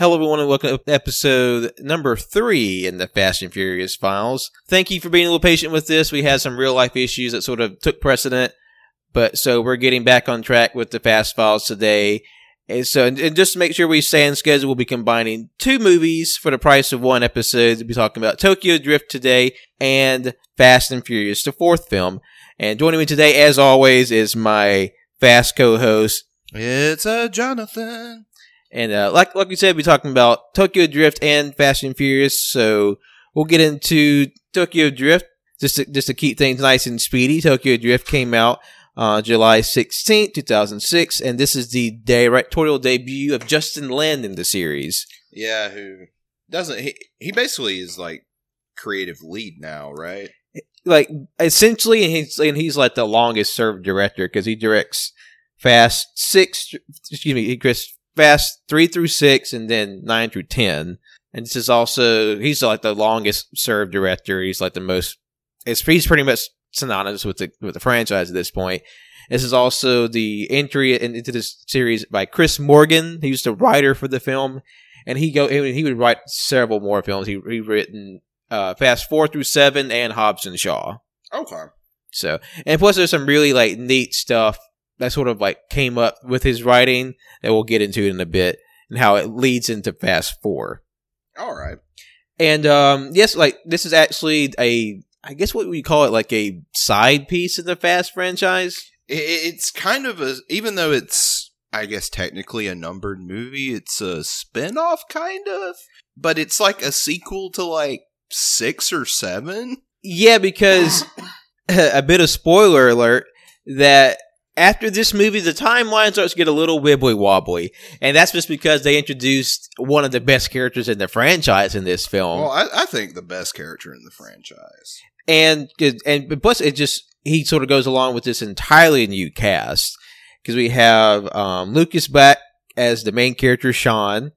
Hello, everyone, and welcome to episode number three in the Fast and Furious files. Thank you for being a little patient with this. We had some real life issues that sort of took precedent, but so we're getting back on track with the Fast files today. And so, and just to make sure we stay on schedule, we'll be combining two movies for the price of one episode. We'll be talking about Tokyo Drift today and Fast and Furious, the fourth film. And joining me today, as always, is my Fast co-host. It's a Jonathan. And uh, like like we said, we're talking about Tokyo Drift and Fast and Furious. So we'll get into Tokyo Drift just to, just to keep things nice and speedy. Tokyo Drift came out uh, July 16th, 2006, and this is the directorial debut of Justin Lin in the series. Yeah, who doesn't he? He basically is like creative lead now, right? Like essentially, and he's and he's like the longest served director because he directs Fast Six. Excuse me, he directs Fast three through six, and then nine through ten. And this is also he's like the longest served director. He's like the most. It's he's pretty much synonymous with the with the franchise at this point. This is also the entry in, into this series by Chris Morgan. He was the writer for the film, and he go he would write several more films. He he written uh, Fast four through seven and Hobbs and Shaw. Okay. So and plus there's some really like neat stuff that sort of like came up with his writing that we'll get into in a bit and how it leads into Fast Four. All right. And um, yes, like this is actually a I guess what we call it like a side piece in the Fast franchise. It's kind of a even though it's I guess technically a numbered movie, it's a spin-off kind of, but it's like a sequel to like 6 or 7. Yeah, because a bit of spoiler alert that after this movie, the timeline starts to get a little wibbly wobbly, and that's just because they introduced one of the best characters in the franchise in this film. Well, I, I think the best character in the franchise, and and plus it just he sort of goes along with this entirely new cast because we have um, Lucas Black as the main character, Sean.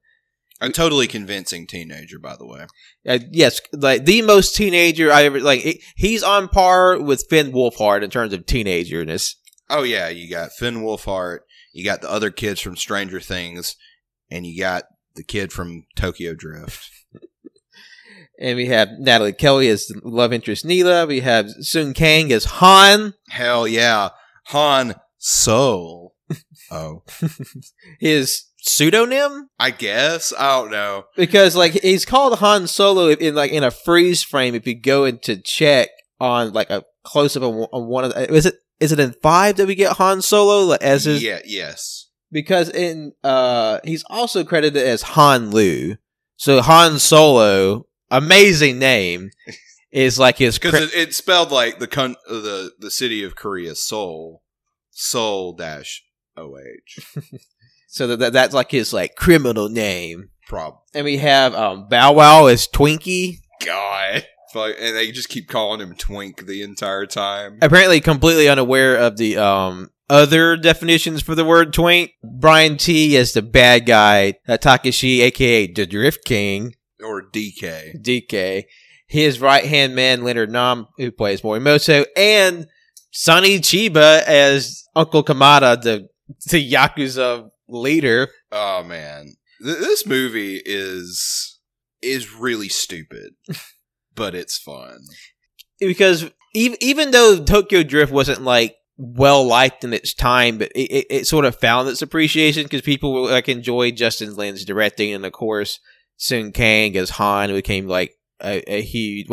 A totally convincing teenager, by the way. Uh, yes, like the most teenager I ever like. It, he's on par with Finn Wolfhard in terms of teenagerness. Oh yeah, you got Finn Wolfhard, you got the other kids from Stranger Things, and you got the kid from Tokyo Drift. and we have Nathalie Kelley as love interest Neela. We have Sung Kang as Han. Hell yeah, Han Soul. Oh, his pseudonym? I guess I don't know because like he's called Han Solo in like in a freeze frame. If you go into check on like a close up on one of the, is it is it in five that we get Han Solo as his? Yeah, yes. Because in uh, he's also credited as Han Lue. So Han Solo, amazing name, is like his because cre- it, it's spelled like the con- the the city of Korea, Seoul, Seoul dash O H. so that, that that's like his like criminal name. Prob. And we have um, Bow Wow as Twinkie. God and they just keep calling him Twink the entire time. Apparently, completely unaware of the um, other definitions for the word twink. Brian Tee is the bad guy. Uh, Takashi, aka the Drift King, or DK. DK. His right hand man Leonard Nam, who plays Morimoto, and Sonny Chiba as Uncle Kamada, the the yakuza leader. Oh man, Th- this movie is is really stupid. but it's fun because even even though Tokyo Drift wasn't like well liked in its time, but it, it, it sort of found its appreciation because people like enjoyed Justin Lin's directing, and of course Sung Kang as Han became like a, a huge.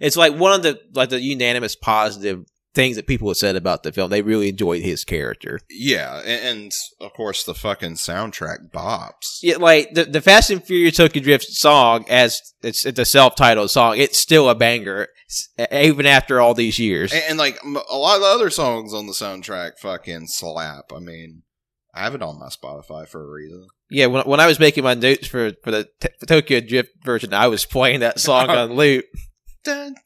It's like one of the like the unanimous positive things that people have said about the film. They really enjoyed his character. Yeah, and, and of course the fucking soundtrack bops. Yeah, like the the Fast and Furious Tokyo Drift song, as it's it's a self titled song, it's still a banger even after all these years. And, and, like a lot of the other songs on the soundtrack, fucking slap. I mean. I have it on my Spotify for a reason. Yeah, when, when I was making my notes for for the, t- the Tokyo Drift version, I was playing that song on loop. Dun,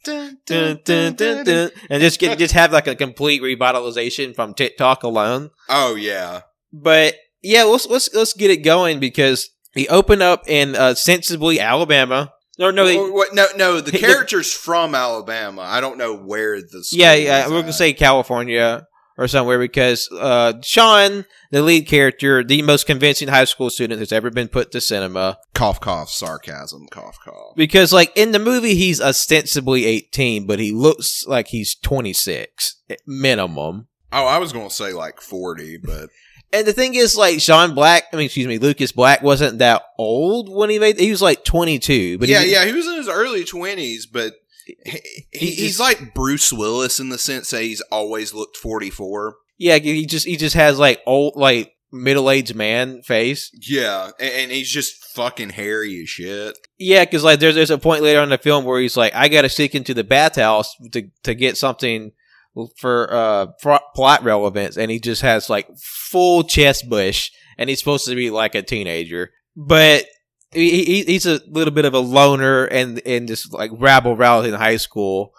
dun, dun, and just get just have like a complete revitalization from TikTok alone. Oh yeah, but yeah, let's let's let's get it going because he opened up in uh, sensibly Alabama. No, no, they, what, no, no. The character's the, from Alabama. I don't know where the. yeah, yeah. We're gonna say California or somewhere because uh, Sean, the lead character, the most convincing high school student that's ever been put to cinema, Cough, cough, sarcasm, cough, cough. because like in the movie he's ostensibly 18, but he looks like he's 26 at minimum. Oh, I was gonna say like forty, but And the thing is, like Sean Black, I mean, excuse me, Lucas Black wasn't that old when he made. He was like 22, but yeah, he, yeah, he was in his early twenties, but he, he, He- he's like Bruce Willis in the sense that he's always looked forty four. yeah, he just he just has like old, like middle aged man face. Yeah, and, and he's just fucking hairy as shit. Yeah, because like there's there's a point later on in the film where he's like, I got to sneak into the bathhouse to to get something for uh pro- plot relevance, and he just has like full chest bush, and he's supposed to be like a teenager, but. He, he, he's a little bit of a loner and and just like rabble rouse in high school,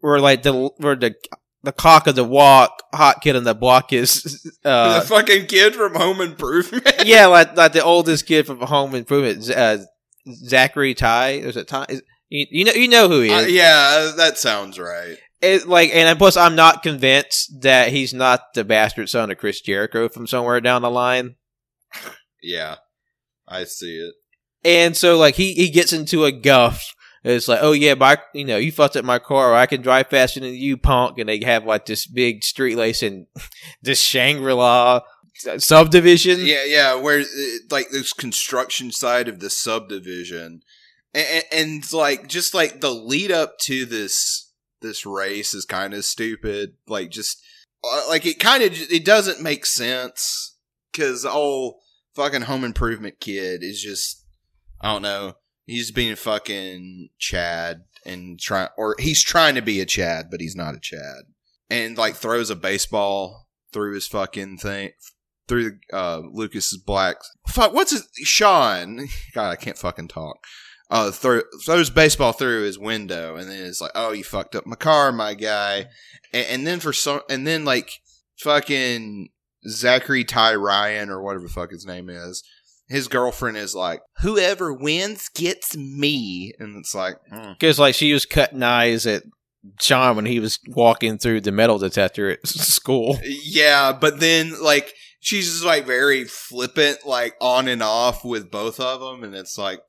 where like the where the the cock of the walk, hot kid on the block is uh the fucking kid from Home Improvement. yeah, like like the oldest kid from Home Improvement, uh, Zachery Ty. Is it Ty? Is, you, you know, you know who he Uh, is. yeah, that sounds right. It, like, and plus, I'm not convinced that he's not the bastard son of Chris Jericho from somewhere down the line. Yeah, I see it. And so, like, he he gets into a guff. It's like, oh yeah, my, you know, you fucked up my car, I can drive faster than you, punk. And they have like this big street lace and this Shangri La subdivision. Yeah, yeah, where uh, like this construction side of the subdivision, and, and like just like the lead up to this this race is kind of stupid. Like just uh, like it kind of it doesn't make sense because all fucking home improvement kid is just I don't know. He's being fucking Chad and try or he's trying to be a Chad, but he's not a Chad. And like throws a baseball through his fucking thing through uh Lucas's black fuck what's his Sean God I can't fucking talk uh throw, throws baseball through his window and then it's like oh you fucked up my car my guy and, and then for some and then like fucking Zachery Ty Ryan or whatever the fuck his name is his girlfriend is like whoever wins gets me and it's like hmm. Because like she was cutting eyes at Sean when he was walking through the metal detector at school. Yeah, but then like she's just like very flippant, like on and off with both of them, and it's like,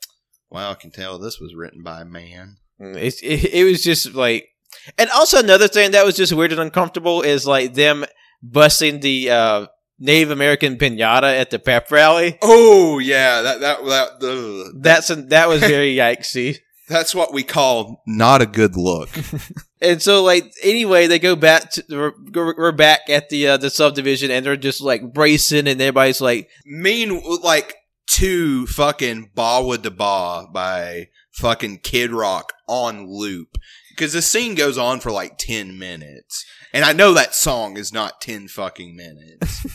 wow, I can tell this was written by a man. It's, it, it was just like, and also another thing that was just weird and uncomfortable is like them busting the uh, Native American pinata at the pep rally. Oh yeah, that that that ugh. That's that was very yikesy. that's what we call not a good look. And so, like, anyway, they go back to we're, we're back at the uh, the subdivision, and they're just like bracing, and everybody's like, mean like two fucking Bawitdaba by fucking Kid Rock on loop because the scene goes on for like 10 minutes and I know that song is not 10 fucking minutes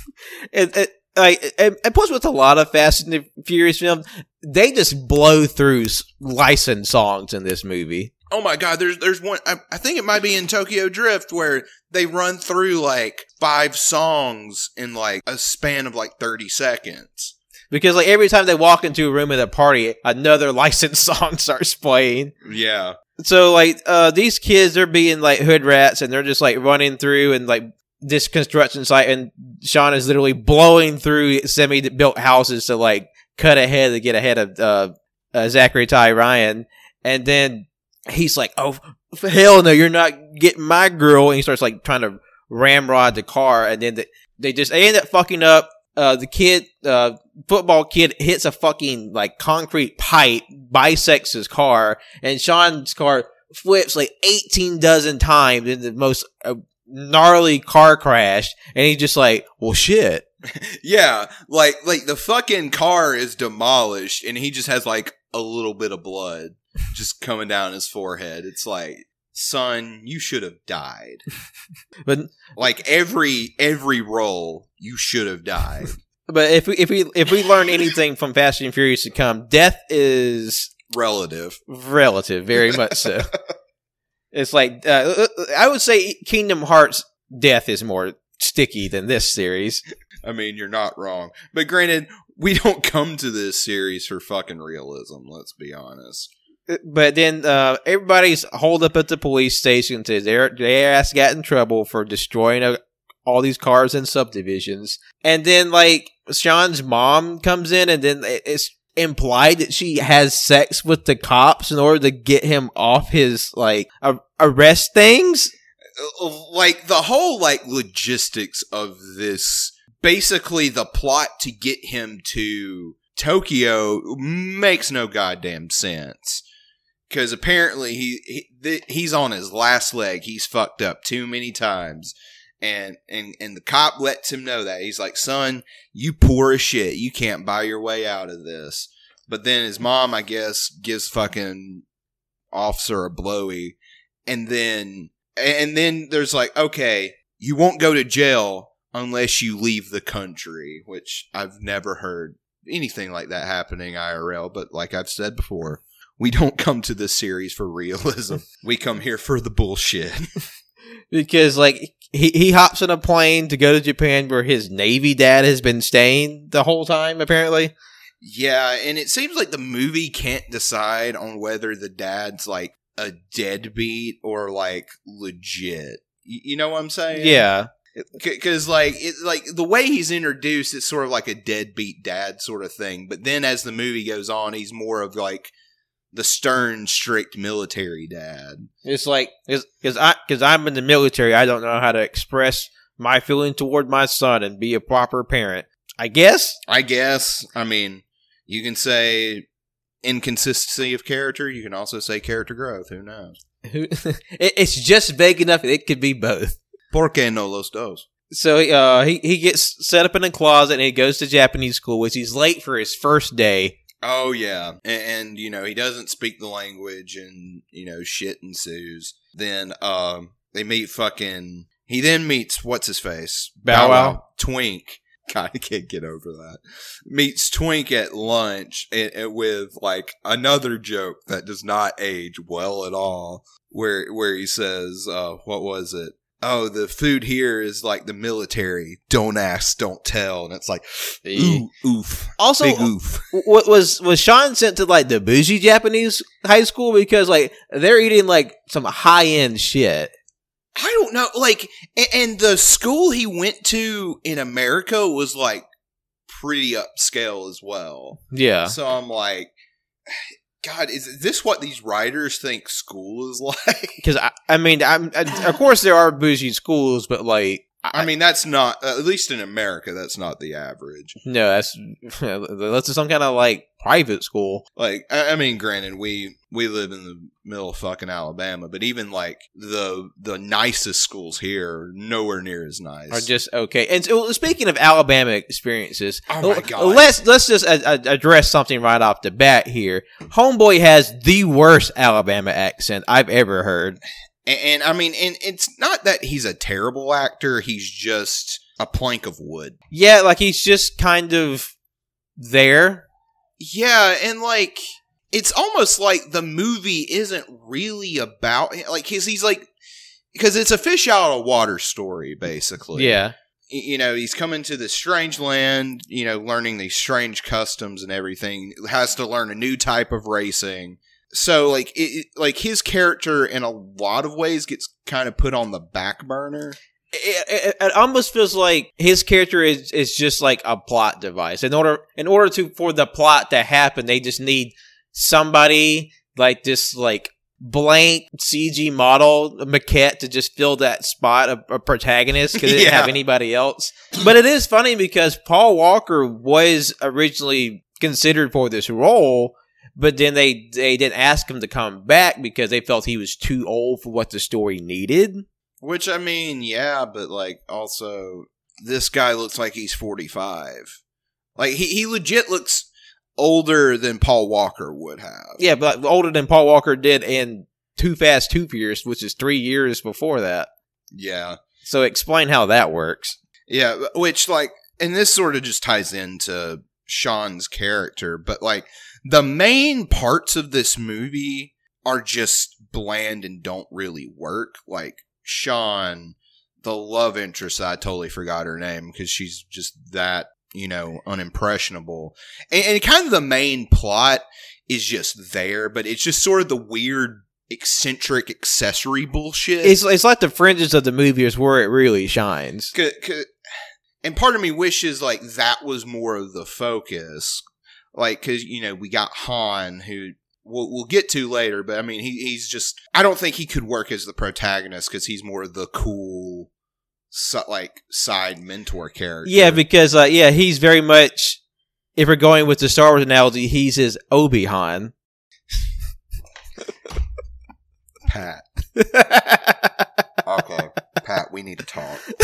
and, and, like, and, and plus with a lot of Fast and Furious films, they just blow through licensed songs in this movie. oh my god there's there's one I, I think it might be in Tokyo Drift where they run through like five songs in like a span of like 30 seconds Because like every time they walk into a room at a party, another licensed song starts playing. yeah So like uh these kids they're being like hood rats and they're just like running through and like this construction site and Sean is literally blowing through semi built houses to like cut ahead to get ahead of uh, uh Zachery Ty Ryan. And then he's like oh hell no you're not getting my girl and he starts like trying to ramrod the car. And then the, they just they end up fucking up. Uh the kid uh football kid hits a fucking like concrete pipe bisects his car. And Sean's car flips like 18 dozen times in the most uh, gnarly car crash and he's just like well shit Yeah, like like the fucking car is demolished and he just has like a little bit of blood just coming down his forehead. It's like, son, you should have died. but Like every every roll, you should have died. but if we if we if we learn anything from Fast and Furious to come death is Relative. relative very much so it's like uh, I would say Kingdom Hearts death is more sticky than this series I mean, you're not wrong. But granted, we don't come to this series for fucking realism, let's be honest. but then uh, everybody's holed up at the police station. Says their their ass got in trouble for destroying a all these cars and subdivisions. And then like Sean's mom comes in and then it's implied that she has sex with the cops in order to get him off his like arrest things. Uh, like the whole like logistics of this basically the plot to get him to Tokyo makes no goddamn sense because apparently he, he th- he's on his last leg. He's fucked up too many times, and and and the cop lets him know that he's like, "Son, you poor as shit. You can't buy your way out of this." But then his mom, I guess, gives fucking officer a blowy, and then and then there's like, okay, you won't go to jail unless you leave the country, which I've never heard anything like that happening IRL. But like I've said before, we don't come to this series for realism. we come here for the bullshit. because like he he hops on a plane to go to Japan where his Navy dad has been staying the whole time apparently. Yeah, and it seems like the movie can't decide on whether the dad's like a deadbeat or like legit. You know what I'm saying? Yeah. Because like it, like the way he's introduced, it's sort of like a deadbeat dad sort of thing. But then as the movie goes on, he's more of like the stern, strict military dad. It's like because I because I'm in the military, I don't know how to express my feeling toward my son and be a proper parent. I guess. I guess. I mean, you can say inconsistency of character. You can also say character growth. Who knows? it's just vague enough. It could be both. Por qué no los dos? So uh, he he gets set up in a closet and he goes to Japanese school, which he's late for his first day. Oh yeah, and, and, you know he doesn't speak the language, and you know shit ensues. Then um, they meet fucking. He then meets what's his face Bow Wow Twink. God, I can't get over that. Meets Twink at lunch and, and with like another joke that does not age well at all. Where where he says, uh, "What was it? Oh, the food here is like the military. Don't ask, don't tell. And it's like, ooh, oof. Also, Big oof. What was was Sean sent to like the bougie Japanese high school because like they're eating like some high end shit. I don't know. Like, and the school he went to in America was like pretty upscale as well. Yeah. So I'm like, God, is this what these writers think school is like? Because I, I mean, I'm I, of course there are bougie schools, but like I, mean, that's not at least in America. That's not the average. No, that's that's some kind of like private school. Like, I, mean, granted, we we live in the middle of fucking Alabama, but even like the the nicest schools here are nowhere near as nice. Are just okay. And so, speaking of Alabama experiences, oh my god, let's let's just uh, uh, address something right off the bat here. Homeboy has the worst Alabama accent I've ever heard. And, and I mean, and it's not that he's a terrible actor; he's just a plank of wood. Yeah, like he's just kind of there. Yeah, and like it's almost like the movie isn't really about like he's he's like because it's a fish out of water story basically. Yeah. You know, he's coming to this strange land, you know, learning these strange customs and everything. Has to learn a new type of racing so like it, like his character in a lot of ways gets kind of put on the back burner it, it, it, almost feels like his character is, is just like a plot device. In order in order to for the plot to happen they just need somebody like this like blank cg model maquette to just fill that spot of a protagonist because they didn't have anybody else. But it is funny because paul walker was originally considered for this role but then they they didn't ask him to come back because they felt he was too old for what the story needed. Which I mean, yeah, but like also this guy looks like he's 45. Like he he legit looks older than Paul Walker would have. Yeah, but older than Paul Walker did in Too Fast, Too Furious, which is 3 years before that. Yeah. So explain how that works. Yeah, which like and this sort of just ties into Sean's character, but like the main parts of this movie are just bland and don't really work. Like Sean, the love interest, I totally forgot her name because she's just that, you know, unimpressionable. And, and kind of the main plot is just there, but it's just sort of the weird eccentric accessory bullshit. It's it's like the fringes of the movie is where it really shines. C- c- and part of me wishes like that was more of the focus, like because you know we got Han who. We'll, we'll get to later, but I mean, he, he's just. I don't think he could work as the protagonist because he's more the cool, si- like side mentor character. Yeah, because uh, yeah, he's very much. If we're going with the Star Wars analogy, he's his Obi Han. Pat. Okay, Pat, we need to talk.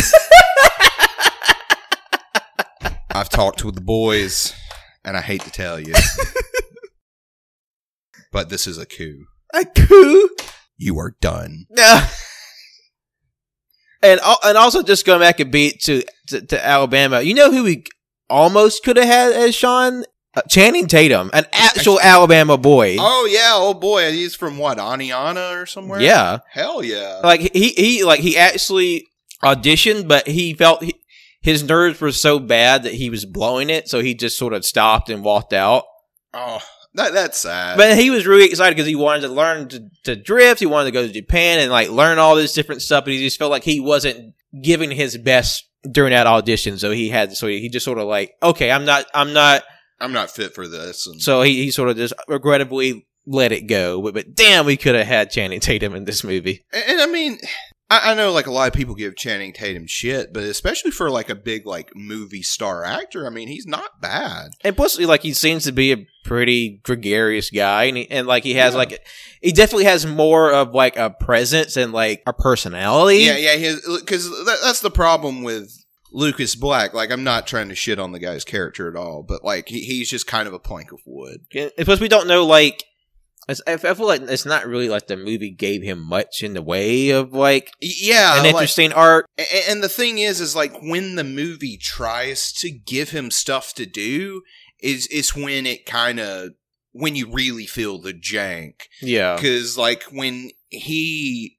I've talked with the boys, and I hate to tell you, but this is a coup. A coup. You are done. Yeah. And and also just going back a beat to, to to Alabama. You know who we almost could have had as Sean uh, Channing Tatum, an actual Alabama boy. Oh yeah, oh boy, he's from what Aniana or somewhere. yeah, hell yeah. like he he like he actually auditioned, but he felt he, his nerves were so bad that he was blowing it, so he just sort of stopped and walked out. oh, that that's sad. But he was really excited because he wanted to learn to, to drift. He wanted to go to Japan and like learn all this different stuff. But he just felt like he wasn't giving his best during that audition. So he had, so he just sort of like, okay, I'm not, I'm not. I'm not fit for this. And So he, he sort of just regrettably let it go. But, but damn, we could have had Channing Tatum in this movie. And, and I mean, I, I know like a lot of people give Channing Tatum shit, but especially for like a big like movie star actor, I mean, he's not bad. And plus, like he seems to be a pretty gregarious guy, and, he, and like he has Yeah. like he definitely has more of like a presence and like a personality. Yeah, yeah, because that, that's the problem with Lucas Black. Like, I'm not trying to shit on the guy's character at all, but like he, he's just kind of a plank of wood. And plus, we don't know like. I feel like it's not really like the movie gave him much in the way of like Yeah, an like- interesting art. And the thing is, is like when the movie tries to give him stuff to do, is is when it kind of when you really feel the jank. Yeah, Because like when he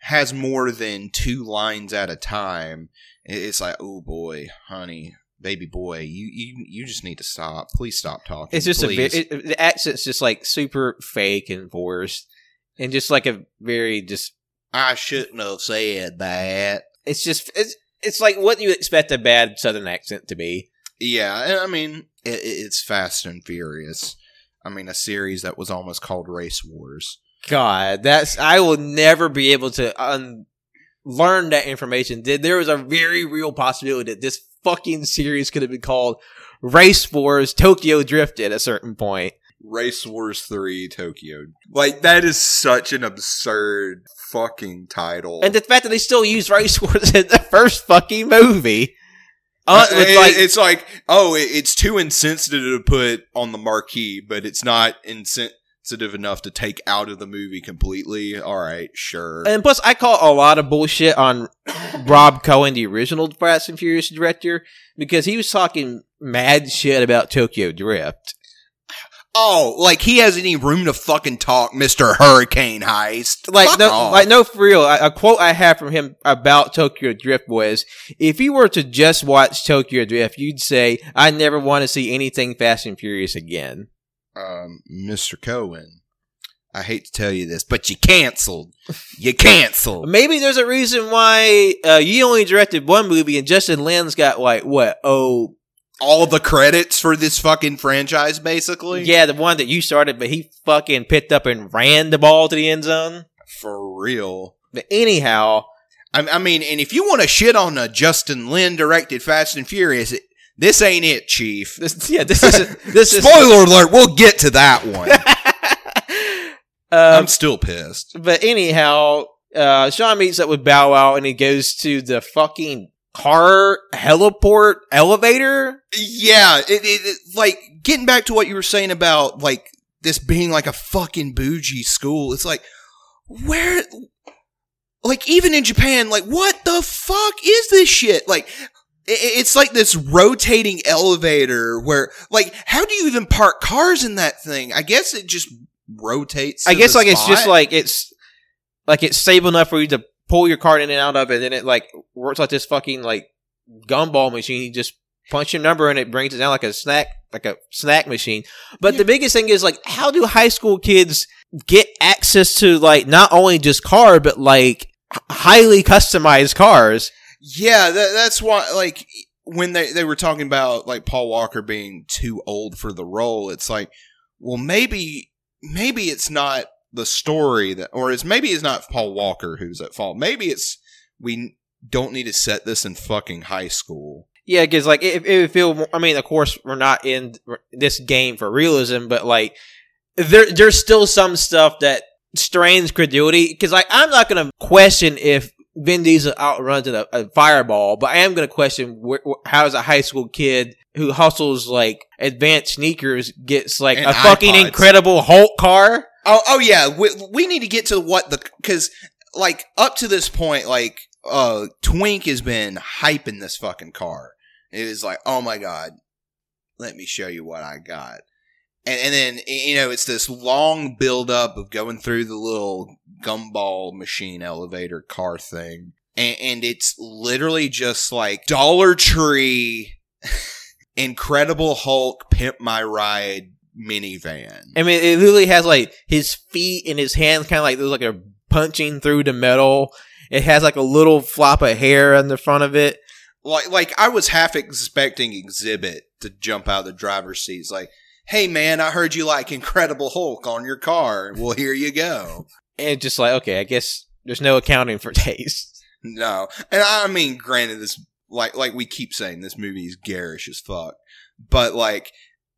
has more than two lines at a time, it's like, oh boy, honey, baby boy, you you you just need to stop. Please stop talking. it's just a please. bit. It, the accent's just like super fake and forced, and just like a very just. I shouldn't have said that. It's just it's it's like what you expect a bad Southern accent to be. Yeah, I mean, it, it's Fast and Furious. I mean, a series that was almost called Race Wars. God, that's I will never be able to un- learn that information. Did there was a very real possibility that this fucking series could have been called Race Wars Tokyo Drift at a certain point. Race Wars 3 Tokyo. Like, that is such an absurd fucking title. And the fact that they still use Race Wars in the first fucking movie. Uh, It- like, it's like, oh, it- it's too insensitive to put on the marquee, but it's not insensitive enough to take out of the movie completely. All right, sure. and plus, I call a lot of bullshit on Rob Cohen, the original Fast and Furious director, because he was talking mad shit about Tokyo Drift. oh, like he has any room to fucking talk, Mister Hurricane Heist? like Fuck no, off. like no, for real. A, a quote I have from him about Tokyo Drift was, "If you were to just watch Tokyo Drift, you'd say I never want to see anything Fast and Furious again." Um, Mr. Cohen. I hate to tell you this, but you canceled. You canceled. Maybe there's a reason why uh, you only directed one movie and Justin Lin's got like what? Oh, All the credits for this fucking franchise, basically. yeah, the one that you started, but he fucking picked up and ran the ball to the end zone. For real. But anyhow, I, I mean, and if you want to shit on a Justin Lin directed Fast and Furious, it, this ain't it, Chief. this yeah, this is this is Spoiler alert, we'll get to that one. um, I'm still pissed. But anyhow, uh, Sean meets up with Bow Wow and he goes to the fucking car heliport elevator. Yeah, it, it, it like getting back to what you were saying about like this being like a fucking bougie school. It's like where like even in Japan, like what the fuck is this shit? Like it's like this rotating elevator where like how do you even park cars in that thing? I guess it just rotates. I guess like it's just like it's like it's stable enough for you to pull your card in and out of it, and it like works like this fucking like gumball machine. You just punch your number and it brings it down like a snack like a snack machine. But Yeah. the biggest thing is like, how do high school kids get access to like not only just car but like highly customized cars? Yeah, that, that's why. Like when they they were talking about like Paul Walker being too old for the role, it's like, well, maybe maybe it's not the story that, or it's maybe it's not Paul Walker who's at fault. Maybe it's we don't need to set this in fucking high school. Yeah, because like it, it would feel. I mean, of course, we're not in this game for realism, but like there, there's still some stuff that strains credulity. Because like I'm not gonna question if Vin Diesel outruns a, a fireball, but I am gonna question wh- wh- how does a high school kid who hustles like advanced sneakers gets like And a fucking incredible Hulk car. Oh, oh yeah. We, we need to get to what the because like up to this point, like uh, Twink has been hyping this fucking car. It is like, oh my god, let me show you what I got. And, and then you know it's this long build up of going through the little gumball machine elevator car thing, and, and it's literally just like Dollar Tree, Incredible Hulk, Pimp My Ride minivan. I mean, it literally has like his feet and his hands kind of like those like they're punching through the metal. It has like a little flop of hair on the front of it. like like I was half expecting Xzibit to jump out of the driver's seat. It's like, hey man, I heard you like Incredible Hulk on your car. Well, here you go. And just like, okay, I guess there's no accounting for taste. No, and I mean, granted, this like like we keep saying, this movie is garish as fuck. But like,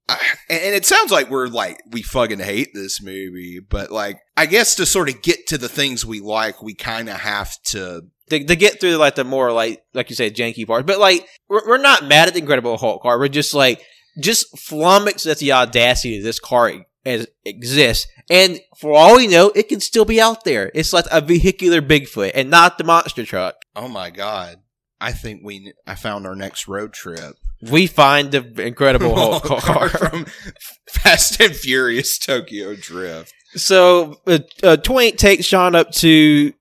I, and it sounds like we're like we fucking hate this movie. But like, I guess to sort of get to the things we like, we kind of have to To, to get through like the more like like you said janky parts, but like we're, we're not mad at the Incredible Hulk car. We're just like just flummoxed at the audacity of this car as exists. And for all we know, it can still be out there. It's like a vehicular Bigfoot and not the monster truck. Oh my god. I think we I found our next road trip. We find the Incredible Hulk car. from Fast and Furious Tokyo Drift. So uh, uh, Twink takes Sean up to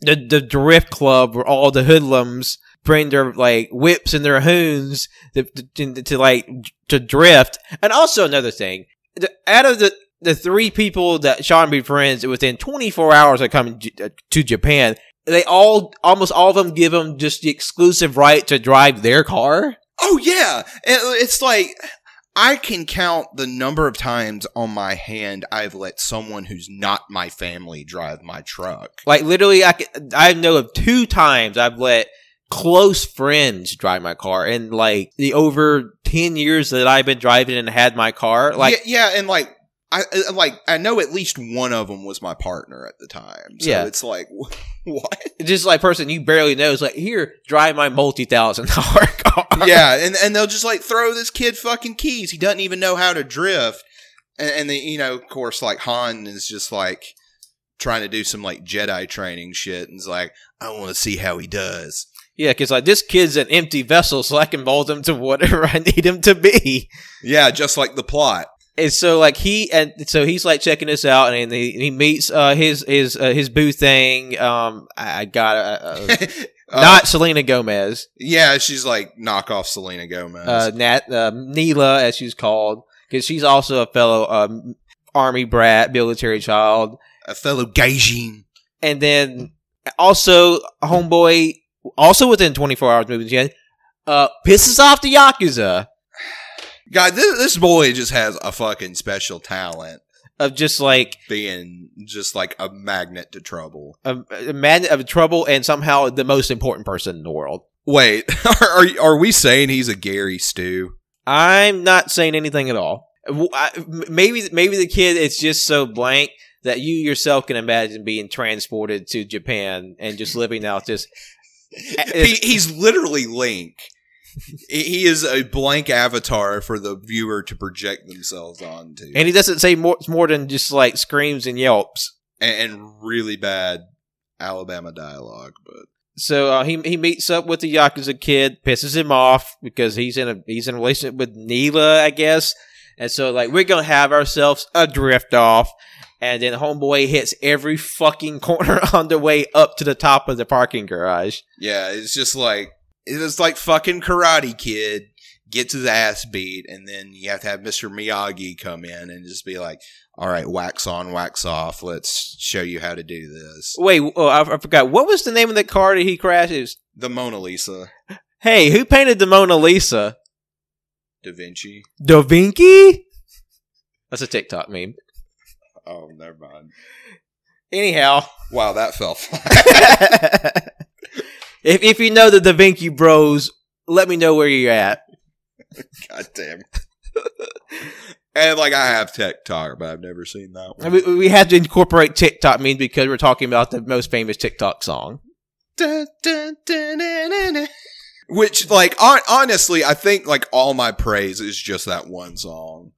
the the drift club where all the hoodlums bring their like whips and their hoons to, to, to like to drift. And also another thing, the, out of the the three people that Sean befriends within 24 hours of coming uh, to Japan, they all almost all of them give him just the exclusive right to drive their car. Oh yeah, it's like I can count the number of times on my hand I've let someone who's not my family drive my truck. Like literally, I can, I know of two times I've let close friends drive my car, and like the over ten years that I've been driving and had my car, like yeah, yeah, and like I I- like I know at least one of them was my partner at the time. So Yeah. it's like what? just like person you barely know is like here, drive my multi thousand dollar car. yeah, and and they'll just like throw this kid fucking keys. He doesn't even know how to drift, and, and the you know, of course, like Han is just like trying to do some like Jedi training shit, and is like, I want to see how he does. Yeah, because like this kid's an empty vessel, so I can mold him to whatever I need him to be. Yeah, just like the plot. And so like he and so he's like checking this out, and he, he meets uh, his his uh, his boo thing. Um, I, I got uh, uh, Uh, not Selena Gomez. yeah, she's like knockoff Selena Gomez. uh, Nat uh, Neela, as she's called, because she's also a fellow um, army brat, military child, a fellow Gaijin. and then also homeboy, also within 24 hours movies, yeah, uh, pisses off the yakuza God, this, this boy just has a fucking special talent, of just like being just like a magnet to trouble. a, a man of trouble and somehow the most important person in the world. Wait, are are we saying he's a Gary Stu? I'm not saying anything at all. W- I- m- Maybe maybe the kid is just so blank that you yourself can imagine being transported to Japan and just living out this he, he's literally Link. He- is a blank avatar for the viewer to project themselves onto, And he doesn't say more, more than just like screams and yelps. and, and really bad Alabama dialogue. But So uh, he he meets up with the yakuza kid, pisses him off because he's in a he's in a relationship with Neela, I guess. And so like we're gonna have ourselves a drift off, and then homeboy hits every fucking corner on the way up to the top of the parking garage. yeah, it's just like it's like fucking Karate Kid. gets his ass beat, and then you have to have Mr. Miyagi come in and just be like, "All right, wax on, wax off. Let's show you how to do this." Wait, oh, I, I forgot. What was the name of the car that he crashes? The Mona Lisa, Hey, who painted the Mona Lisa? Da Vinci. Da Vinci? That's a TikTok meme. Oh, never mind. Anyhow, Wow, that fell flat. if if you know the Da Vinci Bros, let me know where you're at. God damn. and like I have TikTok, but I've never seen that one. We, we had to incorporate TikTok memes because we're talking about the most famous TikTok song. Dun, dun, dun. Which, like, hon- honestly, I think like all my praise is just that one song.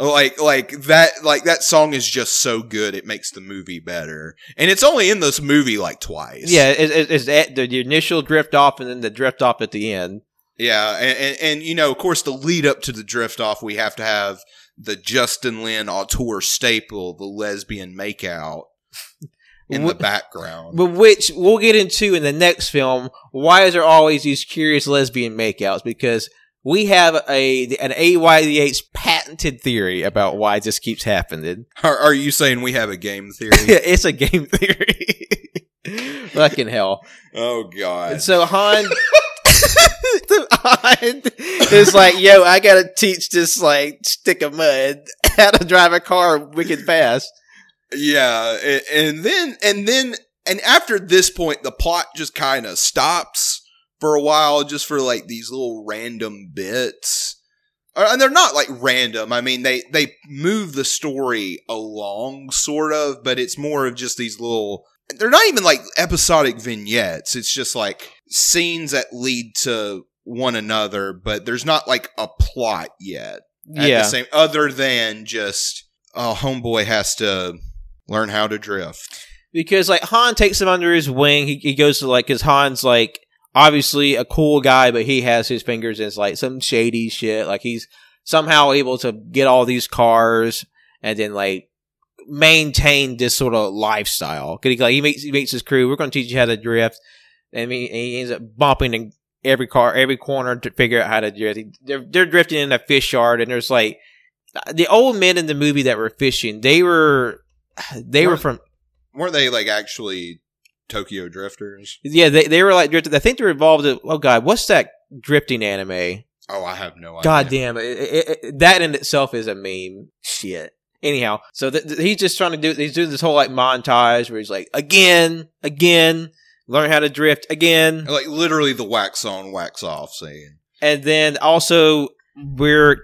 Like, like that, like that song is just so good it makes the movie better, and it's only in this movie like twice. Yeah, it, it, it's at the, the initial drift off and then the drift off at the end. yeah, and, and and you know, of course, the lead up to the drift off, we have to have the Justin Lin auteur staple, the lesbian makeout, in the background. But which we'll get into in the next film. Why is there always these curious lesbian makeouts? Because we have a an AYDH patented theory about why this keeps happening. Are, are you saying we have a game theory? it's a game theory. Fucking hell. oh God! And so Han, Han is like, yo, I gotta teach this like stick of mud how to drive a car wicked fast. Yeah, and, and then and then and after this point, the plot just kind of stops for a while, just for like these little random bits. Uh, And they're not like random. I mean, they they move the story along, sort of, but it's more of just these little. They're not even like episodic vignettes. It's just like scenes that lead to one another, but there's not like a plot yet at yeah. the same other than just oh homeboy has to learn how to drift because like Han takes him under his wing. He, he goes to like because Han's like obviously a cool guy, but he has his fingers in like some shady shit. Like he's somehow able to get all these cars and then like maintain this sort of lifestyle. 'Cause he like he meets he his crew. We're going to teach you how to drift. And he, he ends up bumping in every car, every corner to figure out how to drift. He- They're they're drifting in a fish yard, and there's like the old men in the movie that were fishing. They were they were What? from weren't they like actually tokyo drifters yeah, they they were like drifted. I think they're involved. In, oh god, what's that drifting anime? oh i have no idea God damn it. It- it- it- That in itself is a meme. Shit. Anyhow, so th- th- he's just trying to do. He's doing this whole like montage where he's like, again, again, learn how to drift again, like literally the wax on wax off scene and then also we're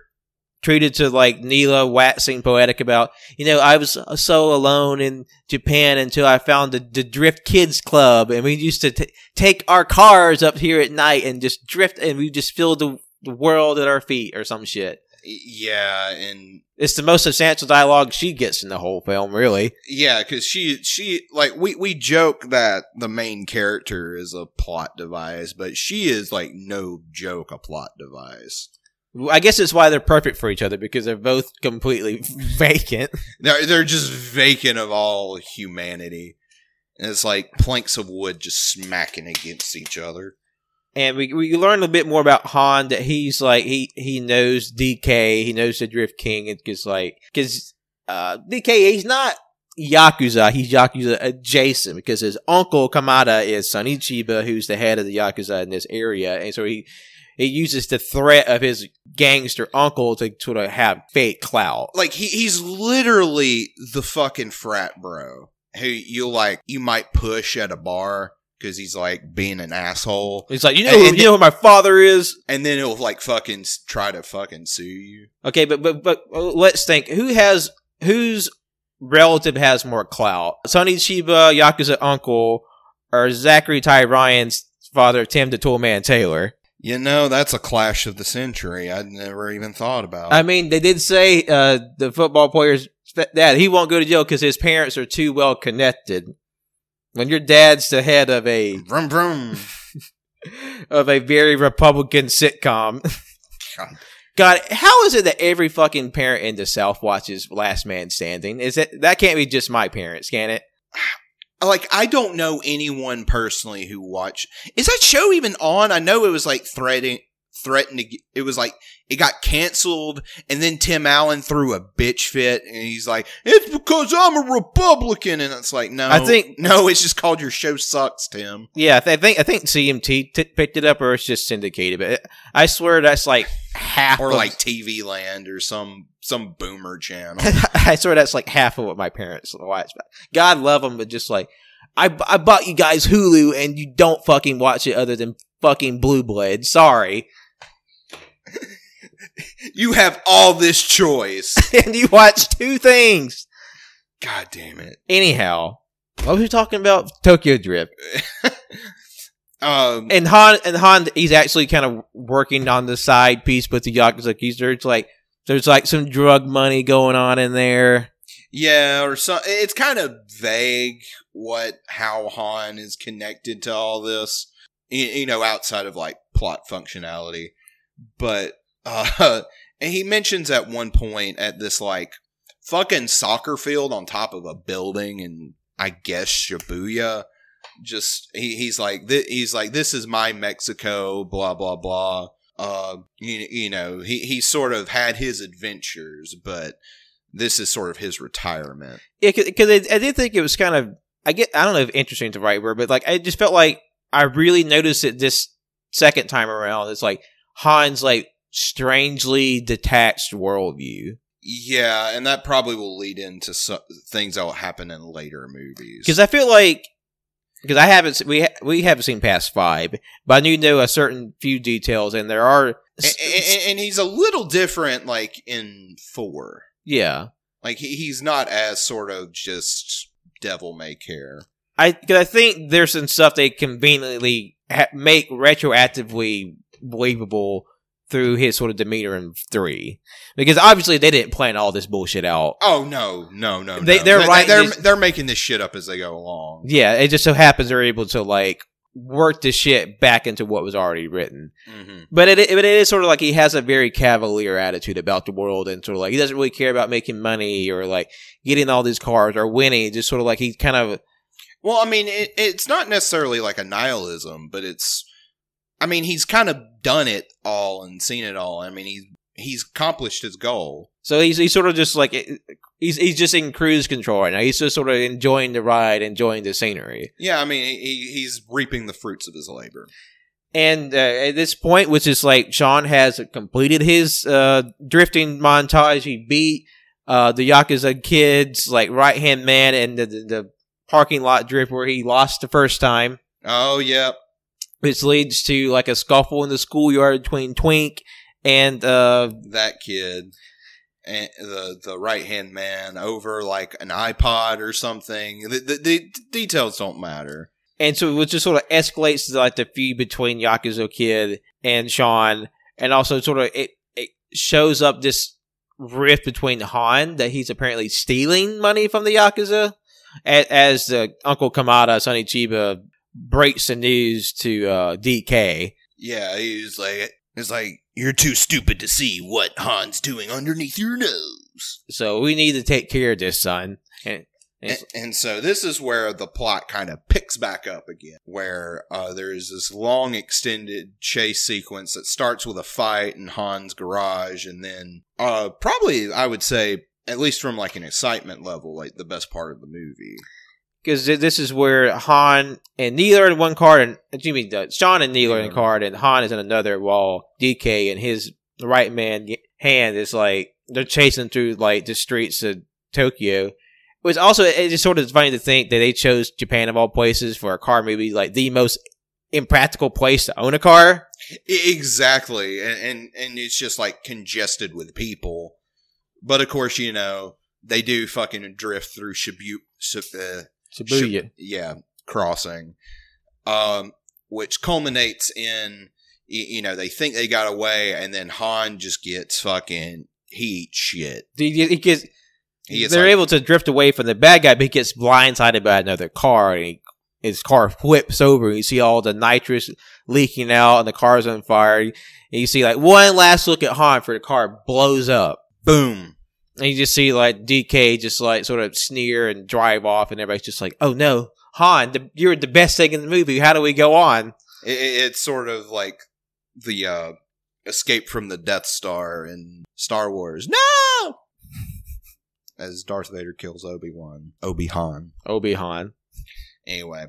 treated to like Neela waxing poetic about, you know, I was so alone in Japan until I found the, the Drift Kids Club, and we used to t- take our cars up here at night and just drift, and we just feel the, the world at our feet or some shit. Yeah and It's the most substantial dialogue she gets in the whole film, really. yeah because she she like we we joke that the main character is a plot device but she is like no joke a plot device I guess it's why they're perfect for each other because they're both completely vacant. they're, they're just vacant of all humanity and it's like planks of wood just smacking against each other And we we learn a bit more about Han that he's like he he knows DK, he knows the Drift King, and because like because uh, DK he's not Yakuza, he's Yakuza adjacent because his uncle Kamada is Sonny Chiba, who's the head of the Yakuza in this area, and so he he uses the threat of his gangster uncle to sort of have fake clout. like he, he's literally the fucking frat bro who you like you might push at a bar because he's like being an asshole He's like, you know, And- who, and you know who my father is. and then he'll like fucking try to fucking sue you Okay, but but but uh, let's think. Who has whose relative has more clout? Sonny Chiba, Yakuza uncle, or Zachery Ty Ryan's father, Tim the Toolman Taylor? You know that's a clash of the century i'd never even thought about I mean, they did say uh, the football player's that he won't go to jail because his parents are too well connected. When your dad's the head of a vroom vroom of a very Republican sitcom. God. God, how is it that every fucking parent in the South watches Last Man Standing? Is it that can't be just my parents, can it? like i don't know anyone personally who watched is that show even on? I know it was like threading threatened to. Get, it was like it got canceled, and then Tim Allen threw a bitch fit, and he's like, "It's because I'm a Republican," and it's like, no, I think- no, it's just called your show sucks, Tim. Yeah, I, th- I think I think CMT t- picked it up, or it's just syndicated. But it, I swear that's like half, Or of- like TV Land or some some boomer channel. I swear that's like half of what my parents watch. God love them, but just like I, I bought you guys Hulu, and you don't fucking watch it other than fucking Blue Blood. Sorry, you have all this choice. and you watch two things. God damn it. Anyhow, what was we talking about? Tokyo Drift. Um, And Han and Han, he's actually kind of working on the side piece with the Yakuza. He's there's like there's like some drug money going on in there. Yeah, or some. It's kind of vague what how Han is connected to all this. You, you know, outside of like plot functionality, but uh, and he mentions at one point at this like fucking soccer field on top of a building and I guess Shibuya. Just he, he's like th- he's like this is my Mexico. Blah blah blah. Uh, you, you know he he sort of had his adventures, but this is sort of his retirement. Yeah, because I, did think it was kind of I get I don't know if interesting is the right word, but like I just felt like I really noticed it this second time around. It's like Han's like strangely detached worldview Yeah, and that probably will lead into so- things that will happen in later movies. because I feel like because I haven't we ha- we haven't seen past five, but I do know a certain few details, and there are and, and- and he's a little different, like in four. yeah. Like he, he's not as sort of just devil may care. I cause I think there's some stuff they conveniently ha- make retroactively believable through his sort of demeanor in three, because obviously they didn't plan all this bullshit out. Oh no, no, no, They- no. they're right- They're, they- they're making this shit up as they go along. Yeah, it just so happens they're able to like work the shit back into what was already written. hmm But it, but it is sort of like he has a very cavalier attitude about the world, and sort of like he doesn't really care about making money or like getting all these cars or winning. Just sort of like he kind of Well, I mean, it, it's not necessarily like a nihilism, but it's. I mean, he's kind of done it all and seen it all. I mean, he's he's accomplished his goal. so he's he's sort of just like he's he's just in cruise control right now. He's just sort of enjoying the ride, enjoying the scenery. Yeah, I mean, he, he's reaping the fruits of his labor. And uh, at this point, which is like Sean has completed his uh, drifting montage. He beat uh, the Yakuza kids, like right hand man, and the, the, the parking lot drift where he lost the first time, Oh, yeah. Which leads to like a scuffle in the schoolyard between Twink and uh, that kid and the the right hand man over like an iPod or something. The, the, the details don't matter. and so it just sort of escalates to like the feud between Yakuza Kid and Sean, and also sort of it, it shows up this rift between Han that he's apparently stealing money from the Yakuza, as, as the Uncle Kamata Sonny Chiba breaks the news to uh, DK. Yeah, he's like, it's like you're too stupid to see what Han's doing underneath your nose. So we need to take care of this, son. And, and And, so this is where the plot kind of picks back up again, where uh, there is this long extended chase sequence that starts with a fight in Han's garage, and then uh, probably I would say, at least from like an excitement level, like the best part of the movie. Because this is where Han and Neil are in one card, and me, uh, Sean and Neil are in a card, and Han is in another. While DK and his right man hand is like they're chasing through like the streets of Tokyo. It was also it's just sort of funny to think that they chose Japan of all places for a car movie, like the most impractical place to own a car. Exactly, and, and and it's just like congested with people. But of course, you know they do fucking drift through Shibu, Shib- uh, Shibuya. Shib- yeah, crossing, um, which culminates in you know they think they got away, and then Han just gets fucking heat shit. He, he gets, He gets they're like- able to drift away from the bad guy, but he gets blindsided by another car, and he, his car flips over. You see all the nitrous leaking out, and the car's on fire. And you see like one last look at Han for the car blows up, boom. And you just see like DK just like sort of sneer and drive off, and everybody's just like, "Oh no, Han, the, you're the best thing in the movie. How do we go on?" It, it- it's sort of like the uh escape from the Death Star in Star Wars. No! As Darth Vader kills Obi Wan, Obi Han. Obi Han. Anyway,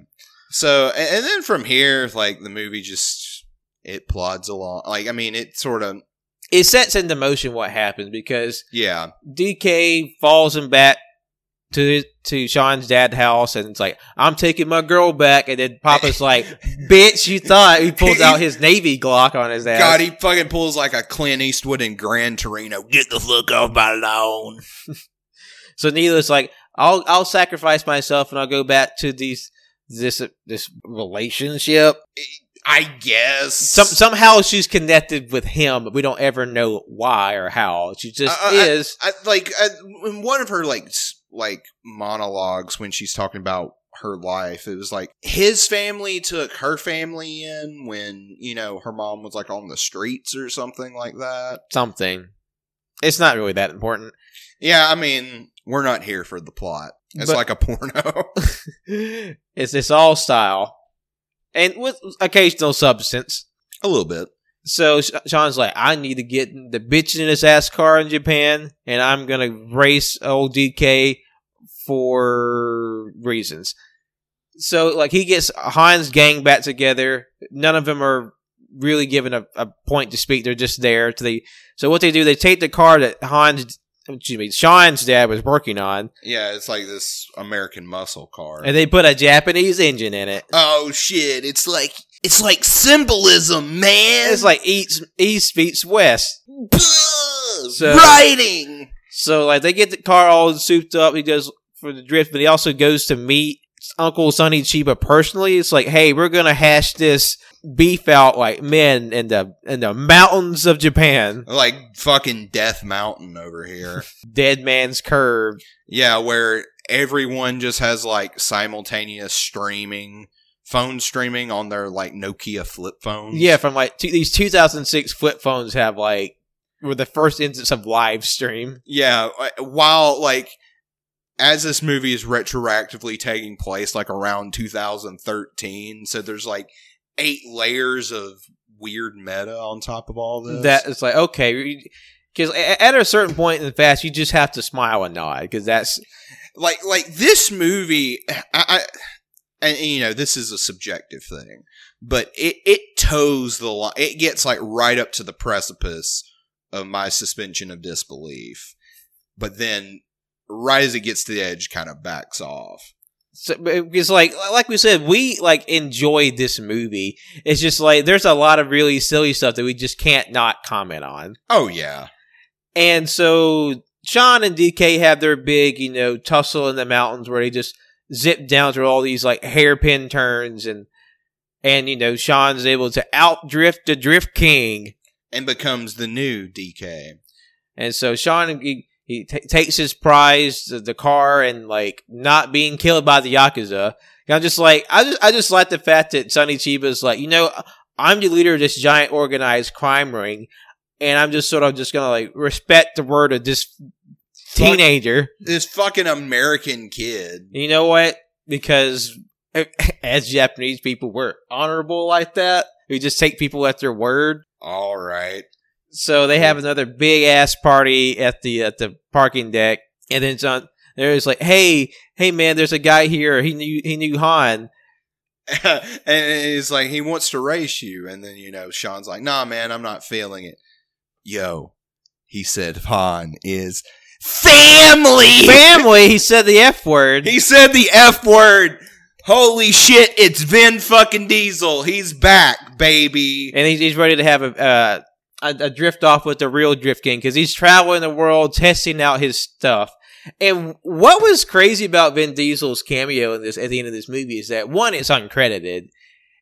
so and, and then from here, like the movie just it plods along. Like I mean, it sort of It sets into motion what happens because yeah, DK falls him back to to Sean's dad's house, and it's like, "I'm taking my girl back," and then Papa's like, "Bitch, you thought?" He pulls out his Navy Glock on his ass. God, he fucking pulls like a Clint Eastwood in Gran Torino. Get the fuck off my lawn. So Neela's like, "I'll I'll sacrifice myself, and I'll go back to these this this relationship." I guess Some, somehow she's connected with him, but we don't ever know why or how. She just Uh, uh, is. I, like I, in one of her like like monologues when she's talking about her life it was like his family took her family in when you know her mom was like on the streets or something like that something. It's not really that important. yeah i mean we're not here for the plot it's But- like a porno it's it's all style, and with occasional substance. a little bit So Sean's like, I need to get the bitch in his ass car in Japan, and I'm gonna race old DK for reasons. So like he gets Han's gang back together. None of them are really given a, a point to speak. They're just there. To the so what they do, they take the car that Han's excuse me, Sean's dad was working on, yeah it's like this american muscle car and they put a Japanese engine in it. oh shit it's like it's like symbolism man It's like east east beats west. So- writing So like they get the car all souped up. He goes for the drift, but he also goes to meet Uncle Sonny Chiba personally. It's like, hey, we're gonna hash this beef out like men in the in the mountains of Japan. like fucking death mountain over here Dead man's curve. Yeah, where everyone just has like simultaneous streaming, phone streaming on their like Nokia flip phones. Yeah, from like two, these 2006 flip phones have like were the first instance of live stream. Yeah, uh, while like as this movie is retroactively taking place like around 2013, so there's like eight layers of weird meta on top of all this. That it's like okay, because at a certain point in the fast, you just have to smile and nod because that's like like this movie I, I and, and, you know this is a subjective thing but it it toes the line it gets like right up to the precipice of my suspension of disbelief but then right as it gets to the edge kind of backs off So, because like like we said, we like enjoyed this movie. It's just like there's a lot of really silly stuff that we just can't not comment on. oh yeah And so Sean and DK have their big, you know, tussle in the mountains where they just zip down through all these like hairpin turns and and you know Sean's able to outdrift the Drift King. and becomes the new dk And so Sean he, he ta takes his prize, the, the car, and like not being killed by the yakuza. And I'm just like, I just I just like the fact that Sonny Chiba's like, you know, I'm the leader of this giant organized crime ring, and I'm just sort of just gonna like respect the word of this teenager. this fucking american kid You know what? Because as Japanese people, we're honorable like that. We just take people at their word. all right So they have another big ass party at the at the parking deck, and then John there's like, hey, hey man, there's a guy here. He knew he knew Han. and he's like, he wants to race you. And then, you know, Sean's like, nah, man, I'm not feeling it. Yo, he said, Han is family. Family. He said the f word. he said the F word. Holy shit, it's Vin fucking Diesel. He's back, baby. and he's, he's ready to have a, uh, a a drift off with the real Drift King because he's traveling the world testing out his stuff. And what was crazy about Vin Diesel's cameo in this at the end of this movie is that one, it's uncredited,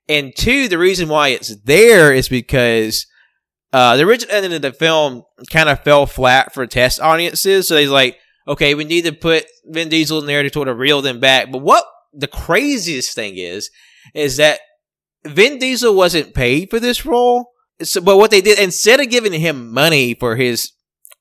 and two, the reason why it's there is because uh, the original ending of the film kind of fell flat for test audiences. So he's like, okay, we need to put Vin Diesel in there to sort of reel them back. But what the craziest thing is, is that Vin Diesel wasn't paid for this role. So, but what they did instead of giving him money for his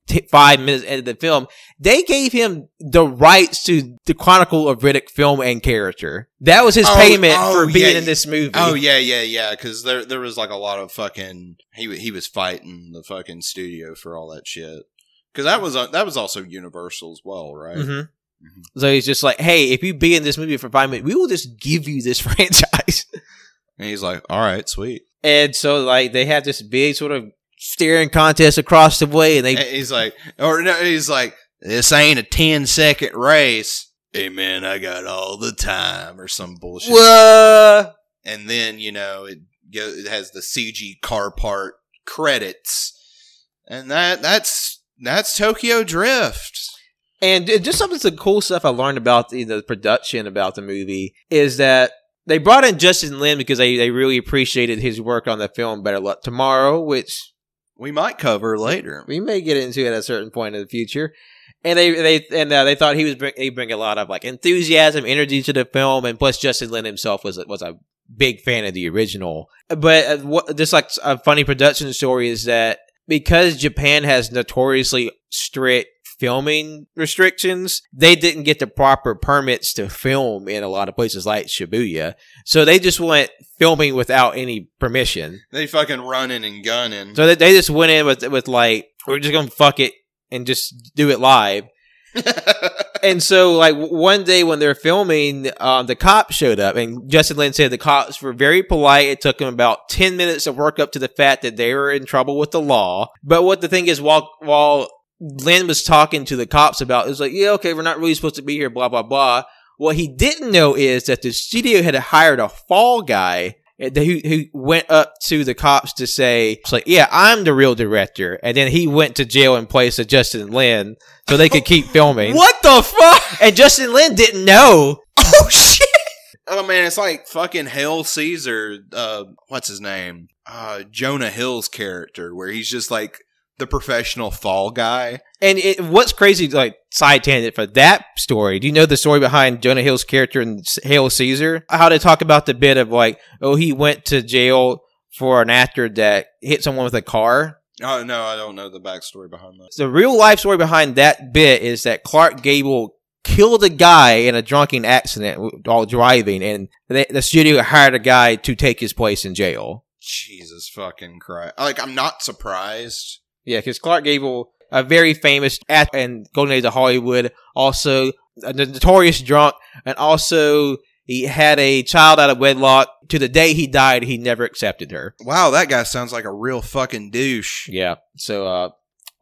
t- five minutes of the film, they gave him the rights to the Chronicle of Riddick film and character. That was his Oh, payment oh, for being yeah. in this movie. Oh yeah, yeah, yeah. Because there there was like a lot of fucking he he was fighting the fucking studio for all that shit. Because that was uh, that was also Universal as well, right? hmm Mhm. So he's just like, hey, if you be in this movie for five minutes, we will just give you this franchise. And he's like, "All right, sweet." And so like they have this big sort of staring contest across the way, and they And he's like, or no, he's like, "This ain't a 10 second race." Hey man, I got all the time, or some bullshit. Whoa! and then you know it go, it has the CG car part credits, and that that's that's Tokyo Drift. And it- just some of the cool stuff I learned about the, the production about the movie is that they brought in Justin Lin because they, they really appreciated his work on the film Better Luck Tomorrow, which We might cover later. we may get into it at a certain point in the future. And they they and uh, they thought he was bring, he bring a lot of like enthusiasm, energy to the film, and plus Justin Lin himself was a- was a big fan of the original. But uh, what, just like a funny production story is that because Japan has notoriously strict filming restrictions, they didn't get the proper permits to film in a lot of places like Shibuya. So they just went filming without any permission. They fucking running and gunning. So they, they just went in with with like we're just gonna fuck it and just do it live. And so like one day when they're filming, um, the cops showed up, and Justin Lin said the cops were very polite. It took them about ten minutes to work up to the fact that they were in trouble with the law. But what the thing is, while while Lin was talking to the cops about, it was like, yeah, okay, we're not really supposed to be here, blah blah blah. What he didn't know is that the studio had hired a fall guy who, who went up to the cops to say, it's like, yeah, I'm the real director. And then he went to jail in place of Justin Lin so they could keep filming. what the fuck? And Justin Lin didn't know. Oh shit! Oh man, it's like fucking Hail Caesar. Uh, what's his name? Uh, Jonah Hill's character, where he's just like the professional fall guy. And it, what's crazy, like side tangent for that story? Do you know the story behind Jonah Hill's character in Hail Caesar? How they talk about the bit of like, oh, he went to jail for an actor that hit someone with a car. Oh no, I don't know the backstory behind that. The real life story behind that bit is that Clark Gable killed a guy in a drunken accident while driving, and they, the studio hired a guy to take his place in jail. Jesus fucking Christ! Like I'm not surprised. Yeah, because Clark Gable, a very famous actor and Golden Age of Hollywood, also a notorious drunk, and also he had a child out of wedlock. To the day he died, he never accepted her. Wow, that guy sounds like a real fucking douche. Yeah, so uh,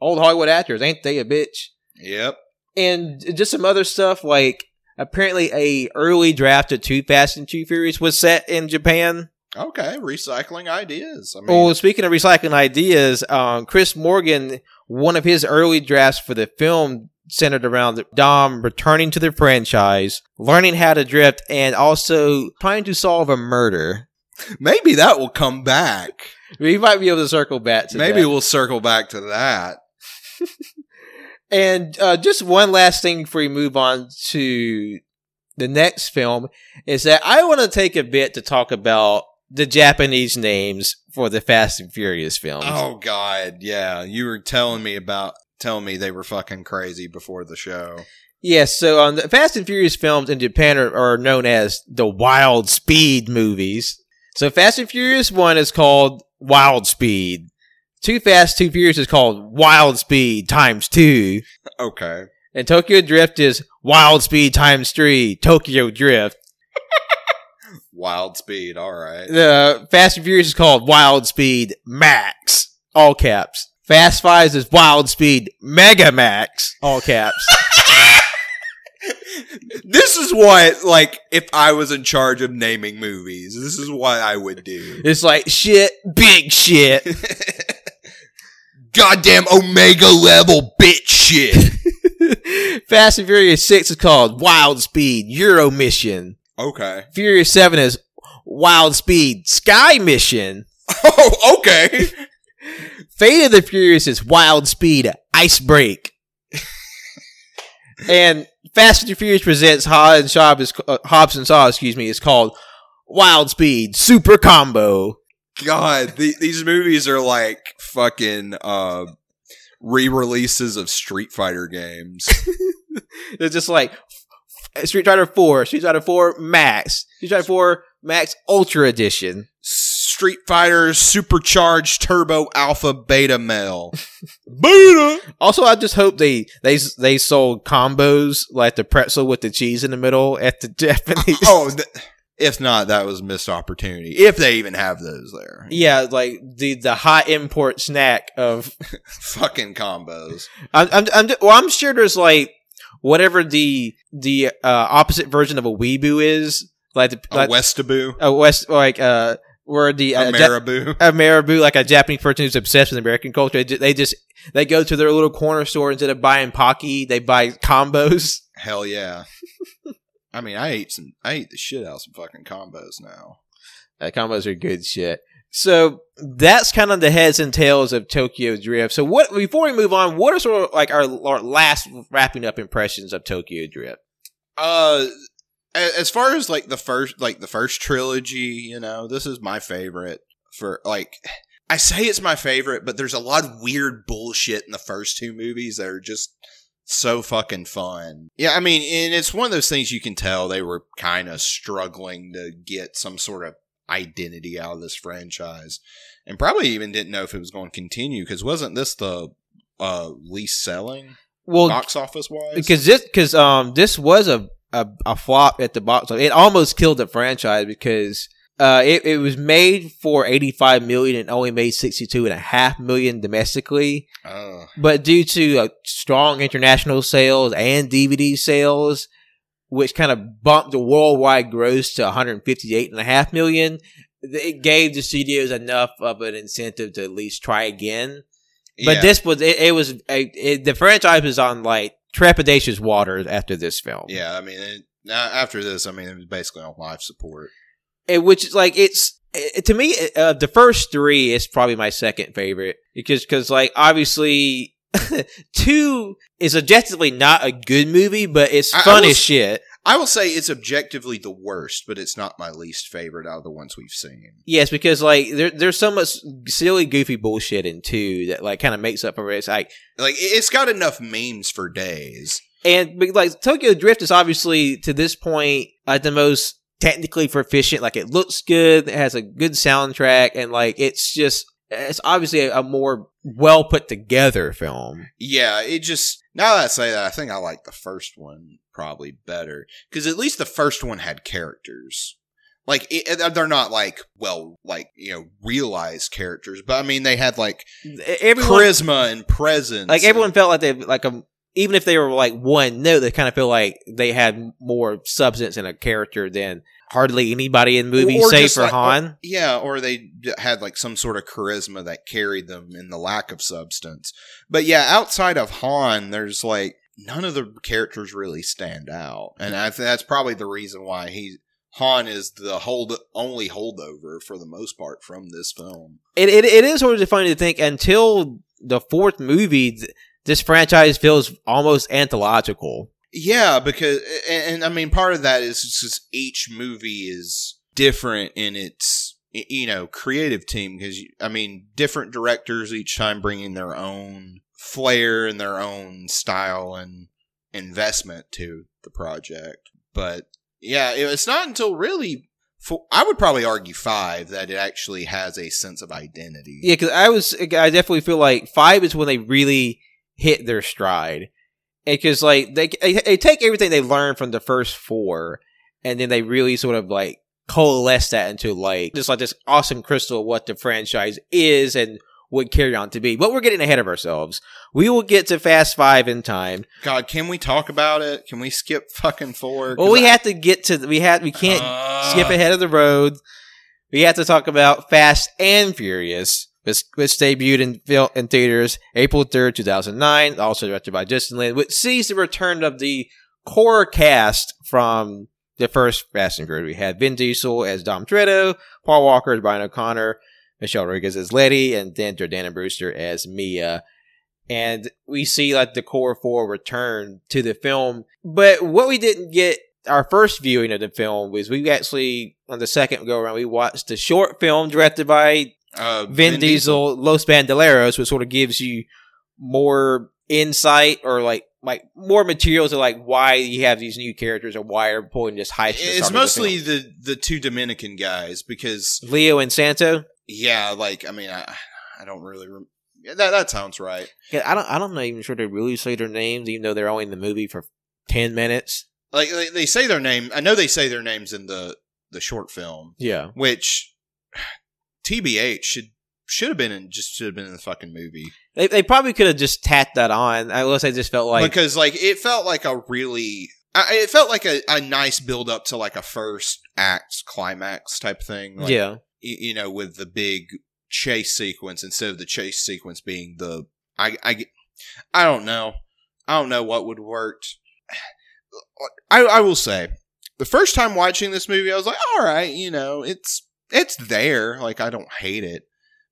old Hollywood actors ain't they a bitch? Yep. And just some other stuff like apparently a early draft of Too Fast and Too Furious was set in Japan. Okay, recycling ideas. I mean, Well, speaking of recycling ideas, um, Chris Morgan, one of his early drafts for the film centered around Dom returning to the franchise, learning how to drift, and also trying to solve a murder. maybe that will come back. We might be able to circle back to Maybe that. we'll circle back to that. And uh, just one last thing before we move on to the next film is that I want to take a bit to talk about the Japanese names for the Fast and Furious films. Oh God, yeah. You were telling me about telling me they were fucking crazy before the show. Yes, so on the Fast and Furious films in Japan are, are known as the Wild Speed movies. So Fast and Furious 1 is called Wild Speed. Too Fast, Too Furious is called Wild Speed times 2. Okay. And Tokyo Drift is Wild Speed times 3, Tokyo Drift. Wild speed, all right. The Fast and Furious is called Wild Speed Max, all caps. Fast Fives is Wild Speed Mega Max, all caps. this is what like if I was in charge of naming movies, this is what I would do. it's like shit, big shit. Goddamn Omega level bitch shit. Fast and Furious 6 is called Wild Speed Euro Mission. Okay. Furious 7 is Wild Speed Sky Mission. Oh, okay. Fate of the Furious is Wild Speed Ice Break. and Fast and the Furious presents Hobbs and Shaw is uh, Hobbs and Shaw, excuse me, is called Wild Speed Super Combo. God, the, these movies are like fucking uh re-releases of Street Fighter games. They're just like Uh, Street Fighter 4, Street Fighter 4 Max, Street Fighter 4 Max Ultra Edition. Street Fighter Supercharged Turbo Alpha Beta Male. Beta. Also, I just hope they they they sold combos like the pretzel with the cheese in the middle at the Japanese. Oh, th- if not, that was a missed opportunity. If they even have those there, yeah, like the the hot import snack of. fucking combos. I'm, I'm, I'm well, I'm sure there's like whatever the the uh, opposite version of a weeaboo is, like the A like, Westaboo, a west like uh where the a uh, Ja- Marabou. a marabou, like a Japanese person who's obsessed with American culture. They They just they go to their little corner store instead of buying pocky, they buy combos. Hell yeah. I mean, I ate some. I ate the shit out of some fucking combos now. Uh, combos are good shit. So that's kind of the heads and tails of Tokyo Drift. So what before we move on, what are sort of like our, our last wrapping up impressions of Tokyo Drift? Uh, as far as like the first, like the first trilogy, you know, this is my favorite. For like, I say it's my favorite, but there's a lot of weird bullshit in the first two movies that are just so fucking fun. Yeah, I mean, and it's one of those things you can tell they were kind of struggling to get some sort of identity out of this franchise, and probably even didn't know if it was going to continue because wasn't this the uh least selling Well, box office wise? because this because um this was a, a a flop at the box office. It almost killed the franchise because uh it, it was made for 85 million and only made 62 and a half million domestically. Uh, But due to uh, strong international sales and DVD sales, which kind of bumped the worldwide gross to 158 and a half million, it gave the studios enough of an incentive to at least try again. But yeah. this was it, it was a, it, the franchise was on like trepidatious waters after this film. Yeah, I mean, it, after this, I mean, it was basically on life support. And which is like it's it, to me uh, the first three is probably my second favorite because because like obviously two is objectively not a good movie but it's I- I fun will as shit I will say it's objectively the worst, but it's not my least favorite out of the ones we've seen. yes because like there, there's so much silly goofy bullshit in two that like kind of makes up for it it's like Like, it- it's got enough memes for days. and like Tokyo Drift is obviously to this point like the most technically proficient like it looks good it has a good soundtrack and like it's just it's obviously a, a more well put together film Yeah, it just now that I say that, I think I like the first one probably better because at least the first one had characters. Like it, they're not like well, like you know, realized characters, but I mean they had like everyone charisma and presence. like everyone felt like they like a even if they were like one note, they kind of feel like they had more substance in a character than hardly anybody in the movie, Or save for like- Han. Yeah, or they had like some sort of charisma that carried them in the lack of substance. But yeah, outside of Han, there's like none of the characters really stand out, and I that's probably the reason why he Han is the hold only holdover for the most part from this film. It, it it is sort of funny to think until the fourth movie, th- this franchise feels almost anthological. Yeah, because and, and I mean part of that is just each movie is different in its you know creative team because I mean different directors each time bringing their own flair and their own style and investment to the project. But yeah, it's not until really I would probably argue five that it actually has a sense of identity. Yeah, because I was I definitely feel like five is when they really hit their stride, because like they, they they take everything they learned from the first four, and then they really sort of like coalesce that into like just like this awesome crystal of what the franchise is and would carry on to be. But we're getting ahead of ourselves. We will get to Fast Five in time. God, can we talk about it? Can we skip fucking four? Well, we have to get to we have we can't Uh, skip ahead of the road. We have to talk about Fast and Furious, which, which debuted in in theaters April third, two thousand nine. Also directed by Justin Lin, which sees the return of the core cast from the first Fast and Furious. We had Vin Diesel as Dom Toretto, Paul Walker as Brian O'Conner, Michelle Rodriguez as Letty, and then Jordana Brewster as Mia. And we see like the core four return to the film. But what we didn't get our first viewing of the film was we actually on the second go around we watched the short film directed by uh, Vin, Diesel, Los Bandoleros, which sort of gives you more insight or like like more material to like why you have these new characters or why are pulling this heist. the It's of the mostly the the two Dominican guys because Leo and Santo. yeah, like I mean I I don't really rem- yeah, that that sounds right. Yeah, I don't. I don't know even sure they really say their names, even though they're only in the movie for ten minutes. Like they, they say their name. I know they say their names in the the short film, Yeah, which TBH should should have been in just should have been in the fucking movie they they probably could have just tacked that on. Unless I just felt like because like it felt like a really I, it felt like a, a nice build up to like a first act climax type thing. Like, yeah, y- you know, with the big chase sequence instead of the chase sequence being the I I I don't know. I don't know what would work. I I will say the first time watching this movie I was like, all right, you know, it's it's there. Like I don't hate it.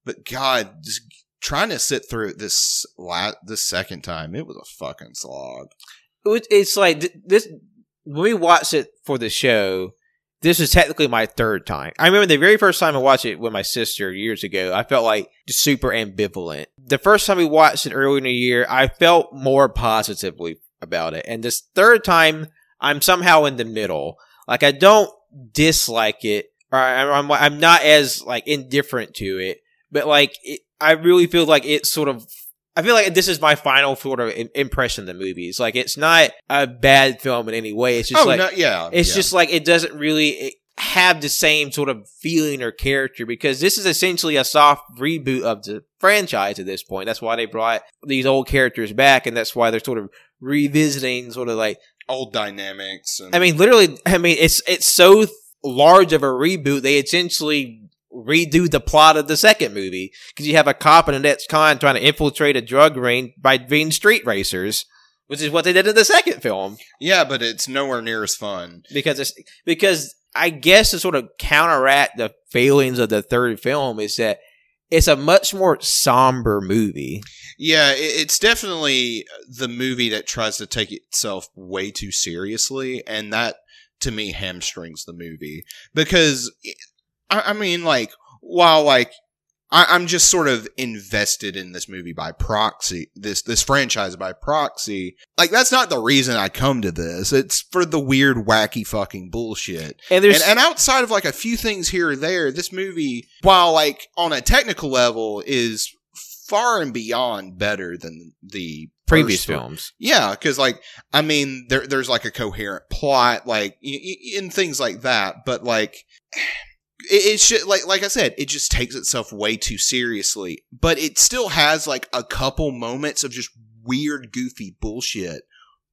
But God, just trying to sit through it this la- this second time, it was a fucking slog. It's like this when we watched it for the show. This is technically my third time. I remember the very first time I watched it with my sister years ago. I felt like super ambivalent. The first time we watched it earlier in the year, I felt more positively about it. And this third time, I'm somehow in the middle. Like I don't dislike it, or I'm, I'm, I'm not as like indifferent to it. But like, it, I really feel like it's sort of I feel like this is my final sort of impression of the movie. It's like it's not a bad film in any way. It's just oh like no, yeah, it's yeah. just like it doesn't really have the same sort of feeling or character because this is essentially a soft reboot of the franchise at this point. That's why they brought these old characters back, and that's why they're sort of revisiting sort of like old dynamics. And, I mean, literally, I mean, it's it's so large of a reboot. They essentially redo the plot of the second movie because you have a cop and an ex-con trying to infiltrate a drug ring by being street racers, which is what they did in the second film. yeah, but it's nowhere near as fun. Because it's because I guess to sort of counteract the failings of the third film is that it's a much more somber movie. Yeah, it's definitely the movie that tries to take itself way too seriously, and that to me hamstrings the movie because I, I mean, like, while like I, I'm just sort of invested in this movie by proxy, this this franchise by proxy. Like, that's not the reason I come to this. It's for the weird, wacky, fucking bullshit. And there's And, and outside of like a few things here or there, this movie, while like on a technical level, is far and beyond better than the previous films. Yeah, because like I mean, there there's like a coherent plot, like y- things like that. But like, it, it should like like I said, it just takes itself way too seriously. But it still has like a couple moments of just weird, goofy bullshit.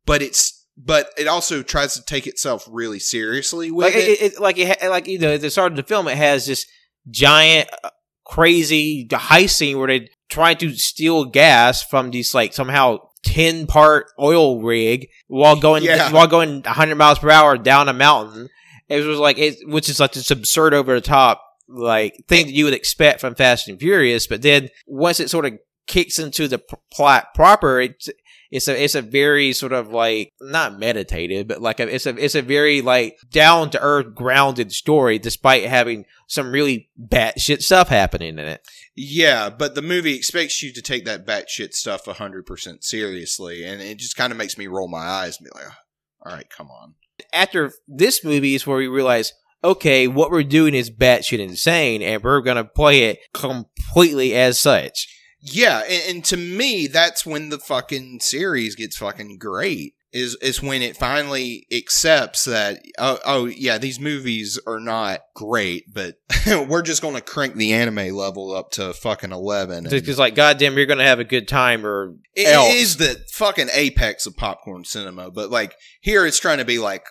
But it's but it also tries to take itself really seriously with like it. it, it, like it, like you know at the start of the film it has this giant uh, crazy heist scene where they try to steal gas from these like somehow 10 part oil rig while going Yeah. while going 100 miles per hour down a mountain it was like it which is like this absurd over the top like thing that you would expect from fast and furious but then once it sort of kicks into the p- plot proper it's it's a it's a very sort of like not meditative, but like a, it's a it's a very like down to earth, grounded story, despite having some really batshit stuff happening in it. Yeah, but the movie expects you to take that batshit stuff 100% seriously, and it just kind of makes me roll my eyes and be like, oh, all right, come on. After this movie is where we realize, okay, what we're doing is batshit insane, and we're gonna play it completely as such. Yeah, and, and to me, that's when the fucking series gets fucking great. Is is when it finally accepts that oh, oh yeah these movies are not great but we're just gonna crank the anime level up to fucking eleven. Because like, goddamn, you're gonna have a good time, or It else. is the fucking apex of popcorn cinema, but like here it's trying to be like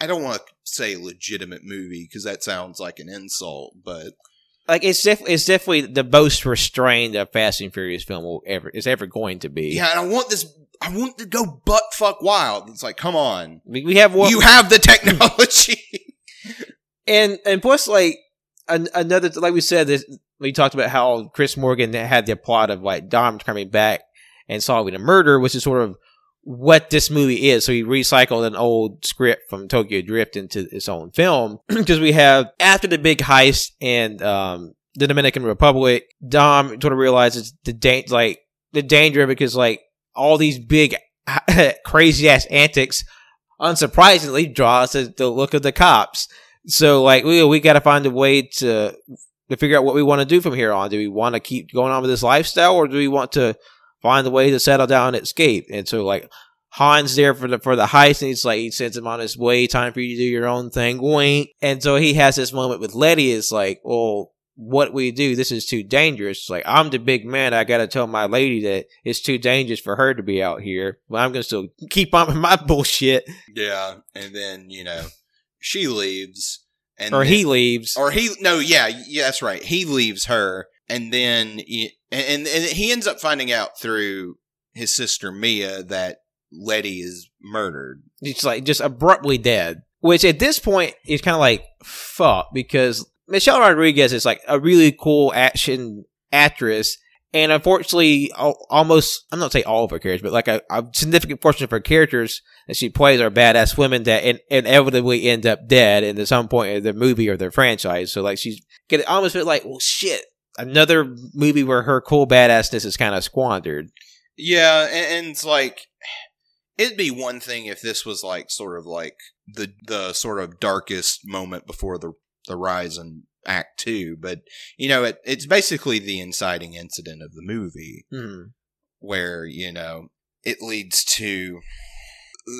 I don't want to say legitimate movie because that sounds like an insult, but like it's def- it's definitely the most restrained a Fast and Furious film will ever is ever going to be. yeah, and I want this. I want to go butt fuck wild. It's like, come on, we, we have one. you have the technology. and and plus like an, another like we said this we talked about how chris morgan had the plot of like dom coming back and solving a murder which is sort of what this movie is so he recycled an old script from tokyo drift into its own film because we have after the big heist and um the dominican republic dom sort of realizes the like the danger because like all these big crazy ass antics, unsurprisingly, draws us the look of the cops. So like we we got to find a way to to figure out what we want to do from here on. Do we want to keep going on with this lifestyle, or do we want to find a way to settle down and escape? And so like Han's there for the for the heist, and he's like he sends him on his way. Time for you to do your own thing, wink. And so he has this moment with Letty. Is like, well, what we do? This is too dangerous. It's like I'm the big man. I got to tell my lady that it's too dangerous for her to be out here. But I'm gonna still keep on with my bullshit. Yeah, and then you know she leaves, and or then- he leaves. or he no yeah yeah that's right he leaves her and then he, and and he ends up finding out through his sister Mia that Letty is murdered. It's like just abruptly dead. Which at this point is kind of like fuck because Michelle Rodriguez is like a really cool action actress, and unfortunately, almost I'm not say all of her characters, but like a, a significant portion of her characters that she plays are badass women that in, inevitably end up dead at some point in the movie or their franchise. So like she's get almost feel like well shit. Another movie where her cool badassness is kind of squandered. Yeah, and, and it's like it'd be one thing if this was like sort of like the the sort of darkest moment before the the rise in Act Two, but you know it, it's basically the inciting incident of the movie. Hmm. where you know it leads to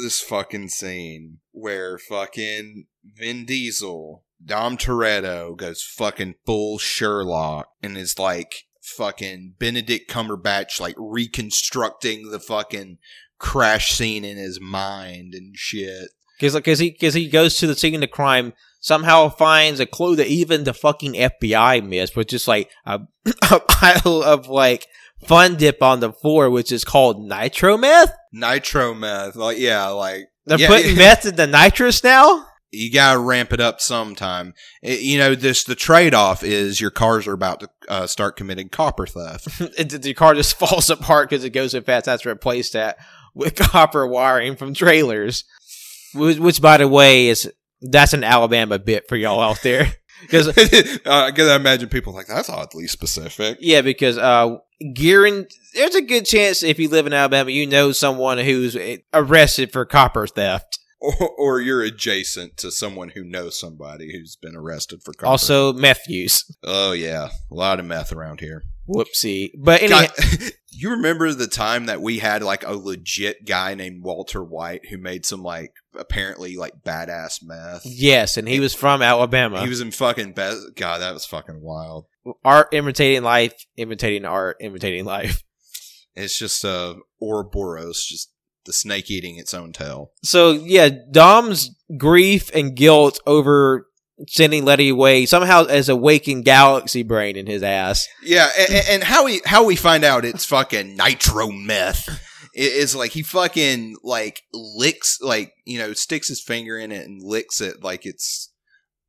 this fucking scene where fucking Vin Diesel, Dom Toretto goes fucking full Sherlock and is like fucking Benedict Cumberbatch like reconstructing the fucking crash scene in his mind and shit. Because because he because he goes to the scene of the crime, somehow finds a clue that even the fucking FBI missed, which is like a, a pile of like fun dip on the floor, which is called nitro meth. Nitro meth, like yeah, like They're Yeah. putting meth in the nitrous now. You gotta ramp it up sometime. It- you know, this the trade off is your cars are about to uh, start committing copper theft. And the- the car just falls apart because it goes so fast. That's replaced that with copper wiring from trailers, which, which by the way is that's an Alabama bit for y'all out there. Because uh, I gotta imagine people like that's oddly specific. Yeah, because uh, Gearing, there's a good chance if you live in Alabama, you know someone who's eh, arrested for copper theft. Or, or you're adjacent to someone who knows somebody who's been arrested for copper. Also, meth use. oh yeah, a lot of meth around here. Whoopsie. But anyway, God, you remember the time that we had like a legit guy named Walter White who made some like apparently like badass meth. yes, and he was from Alabama. He was in fucking best. God, that was fucking wild. art imitating life, imitating art, imitating life. It's just uh Ouroboros, just the snake eating its own tail. So yeah, Dom's grief and guilt over sending Letty away somehow has awakened galaxy brain in his ass. Yeah, and, and how we how we find out it's fucking nitro meth is like he fucking like licks like you know sticks his finger in it and licks it like it's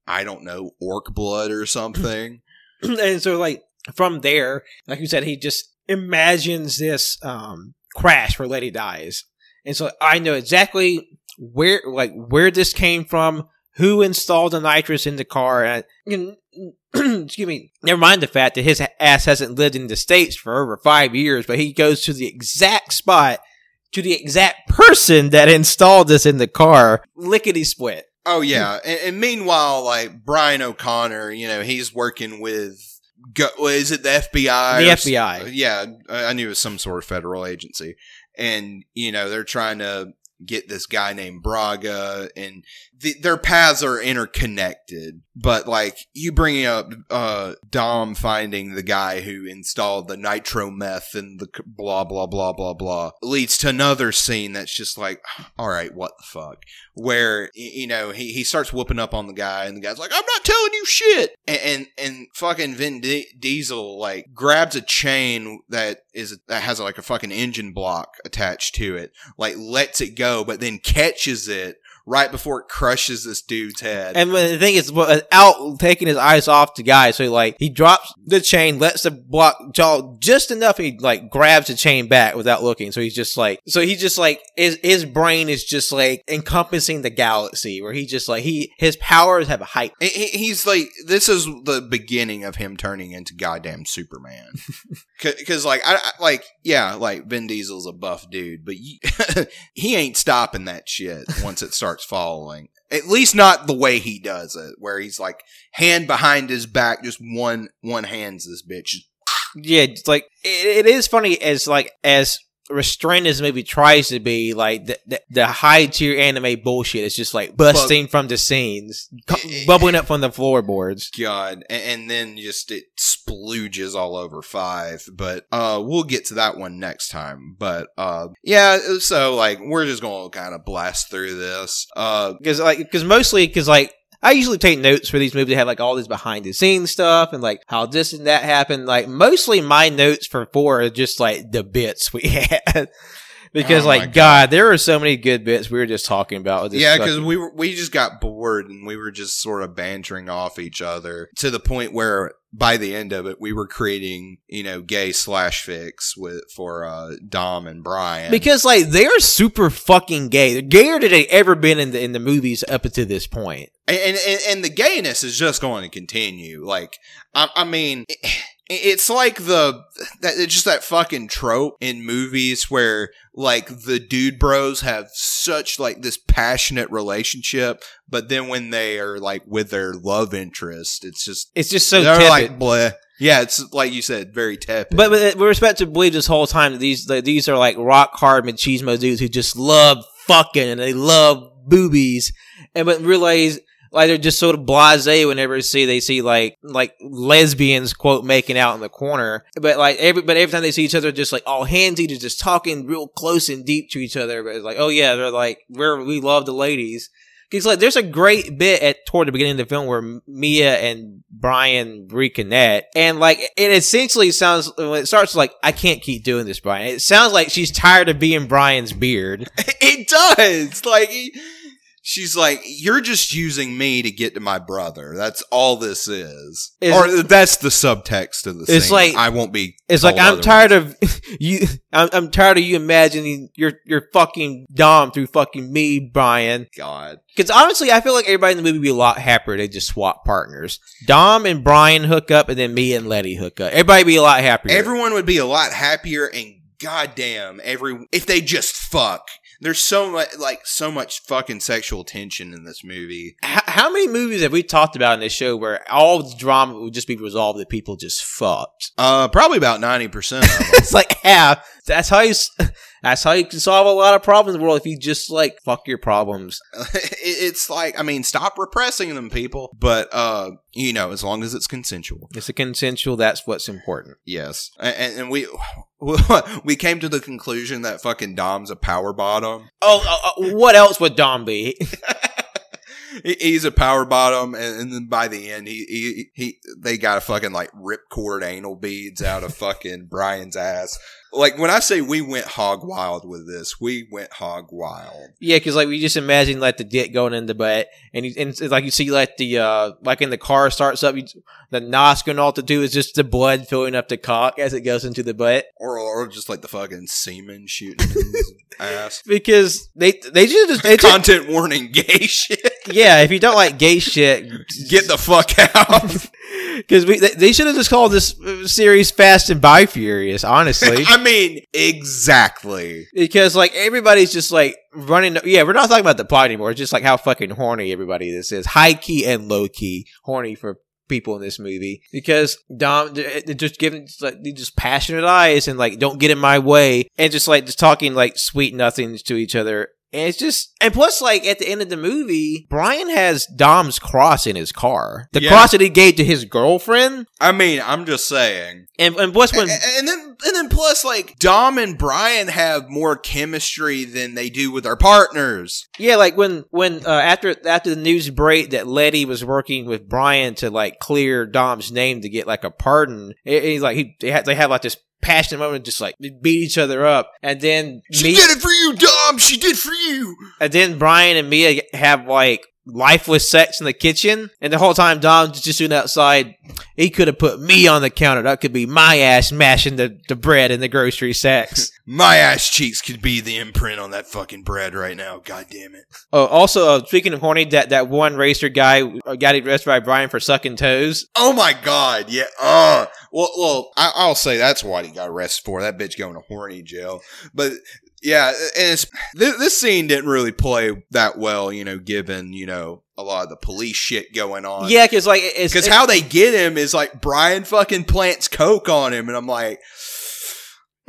I don't know orc blood or something. and so like from there, like you said, he just imagines this um crash where Letty dies. And so I know exactly where like where this came from, who installed the nitrous in the car, and you know, excuse me. Never mind the fact that his ass hasn't lived in the states for over five years, but he goes to the exact spot, to the exact person that installed this in the car, lickety split. Oh yeah, and, and meanwhile, like Brian O'Conner, you know, he's working with. Go, is it the FBI? The FBI. Yeah, I I knew it was some sort of federal agency, and you know they're trying to get this guy named Braga, and the, their paths are interconnected. But like you bringing up uh, Dom finding the guy who installed the nitro meth and the blah blah blah blah blah leads to another scene that's just like, all right, what the fuck? Where you know he, he starts whooping up on the guy, and the guy's like, "I'm not telling you shit," and and, and fucking Vin Di- Diesel like grabs a chain that is that has like a fucking engine block attached to it, like lets it go, but then catches it right before it crushes this dude's head. And the thing is, without taking his eyes off the guy, so he, like he drops the chain, lets the block jaw just enough. He like grabs the chain back without looking. So he's just like, so he's just like his his brain is just like encompassing the galaxy, where he just like he his powers have a height. He- he- He's like, this is the beginning of him turning into goddamn Superman. Because like I, I like yeah like Vin Diesel's a buff dude, but you, he ain't stopping that shit once it starts falling. At least not the way he does it, where he's like hand behind his back, just one one hands this bitch. Yeah, like it, it is funny as like as restrained as maybe tries to be, like the the, the high tier anime bullshit is just like busting from the scenes, cu- bubbling up from the floorboards. God, and, and then just it splooges all over five. But uh, we'll get to that one next time. But uh, yeah, so like we're just gonna kind of blast through this. Uh, because like because mostly because like I usually take notes for these movies that have like all this behind the scenes stuff and like how this and that happened. Like mostly my notes for four are just like the bits we had. Because Oh like God. there are so many good bits we were just talking about. with this yeah, because we were we just got bored and we were just sort of bantering off each other to the point where by the end of it we were creating you know gay slash fix with for uh, Dom and Brian because like they're super fucking gay. They're gayer than they ever been in the in the movies up to this point. and and, and the gayness is just going to continue. Like I, I mean. It, it's like the that it's just that fucking trope in movies where like the dude bros have such like this passionate relationship, but then when they are like with their love interest, it's just It's just so they're tepid. like bleh. Yeah, it's like you said, very tepid. But, but we respect to believe this whole time that these that these are like rock hard machismo dudes who just love fucking and they love boobies, and but realize like they're just sort of blasé whenever they see they see like like lesbians quote making out in the corner. But like every but every time they see each other, just like all handsy, they're just talking real close and deep to each other. But it's like, oh yeah, they're like we're we love the ladies. Because like there's a great bit at toward the beginning of the film where Mia and Brian reconnect, and like it essentially sounds when it starts like I can't keep doing this, Brian. It sounds like she's tired of being Brian's beard. it does. Like she's like, "You're just using me to get to my brother." That's all this is, Is- or that's the subtext of the It's scene. like- I won't be. It's like I'm tired otherwise. of you. I'm, I'm tired of you imagining you're you're fucking Dom through fucking me, Brian. God. Because honestly, I feel like everybody in the movie would be a lot happier. They just swap partners. Dom and Brian hook up, and then me and Letty hook up. Everybody would be a lot happier. Everyone would be a lot happier, and goddamn, every if they just fuck. There's so much, like, so much fucking sexual tension in this movie. H- how many movies have we talked about in this show where all the drama would just be resolved that people just fucked? Uh, probably about ninety percent of them. It's like half. That's how you. That's how you can solve a lot of problems in the world if you just like fuck your problems. It's like, I mean, stop repressing them, people. But, uh, you know, as long as it's consensual. It's a consensual. That's what's important. Yes, and, and we we came to the conclusion that fucking Dom's a power bottom. Oh, uh, uh, what else would Dom be? He- He's a power bottom, and, and then by the end, he, he he they got a fucking like ripcord anal beads out of fucking Brian's ass. Like when I say we went hog wild with this, we went hog wild. yeah, because like we just imagine like the dick going in the butt, and, you, and it's like you see like the uh like in the car starts up, you, the nosk and all to do is just the blood filling up the cock as it goes into the butt. Or, or just like the fucking semen shooting in his ass. Because they they just they just, Content warning, gay shit. Yeah. If you don't like gay shit, Get the fuck out. because we they, they should have just called this uh, series Fast and By Furious. Honestly, I mean, exactly. because like everybody's just like running. Yeah, we're not talking about the plot anymore. It's just like how fucking horny everybody this is, high key and low key horny for people in this movie because Dom they're just giving like just passionate eyes and like don't get in my way and just like just talking like sweet nothings to each other. And it's just, and plus, like at the end of the movie, Brian has Dom's cross in his car, the Yeah. cross that he gave to his girlfriend, I mean, I'm just saying. and and plus when and, and then and then plus like Dom and Brian have more chemistry than they do with their partners. Yeah, like when when uh, after after the news break that Letty was working with Brian to like clear Dom's name to get like a pardon. He's like he they had they have like this passionate moment, just like beat each other up, and then She me did it for you, Dom. She did for you. and then Brian and Mia have like lifeless sex in the kitchen, and the whole time Dom's just sitting outside. He could have put me on the counter. That could be my ass mashing the, the bread in the grocery sacks. my ass cheeks could be the imprint on that fucking bread right now. God damn it. Oh, also, uh, speaking of horny, that, that one racer guy uh, got arrested by Brian for sucking toes. Oh my god, yeah. Uh, well, well, I, I'll say that's what he got arrested for. That bitch going to horny jail. But yeah, and it's this, this scene didn't really play that well, you know, given you know a lot of the police shit going on. Yeah, because like it's because how they get him is like Brian fucking plants coke on him, and I'm like,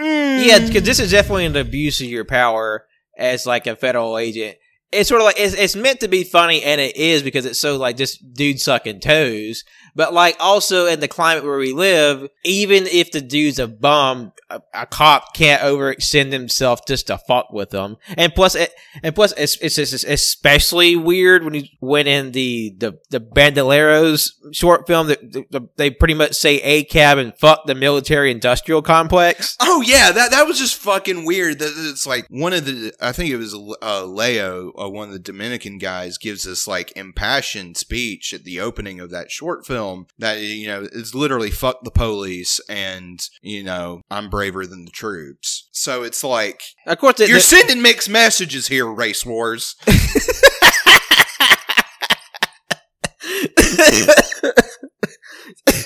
mm. Yeah, because this is definitely an abuse of your power as like a federal agent. It's sort of like it's, it's meant to be funny, and it is because it's so like just dude sucking toes. But like also in the climate where we live, even if the dude's a bum, a, a cop can't overextend himself just to fuck with them. And plus, it, and plus, it's, it's it's especially weird when you when in the the the Bandoleros short film that the, the, they pretty much say ACAB and fuck the military industrial complex. Oh yeah, that that was just fucking weird. That it's like one of the I think it was uh, Leo, uh, one of the Dominican guys, gives this like impassioned speech at the opening of that short film that you know is literally fuck the police and you know I'm braver than the troops. So it's like Of course, you're sending mixed messages here, race wars.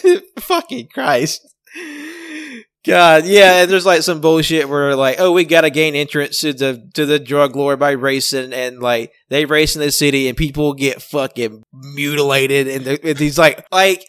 Fucking Christ. God, yeah, and there's like some bullshit where like, oh, we gotta gain entrance to the to the drug lord by racing, and like they race in the city, and people get fucking mutilated, and, the, and these like like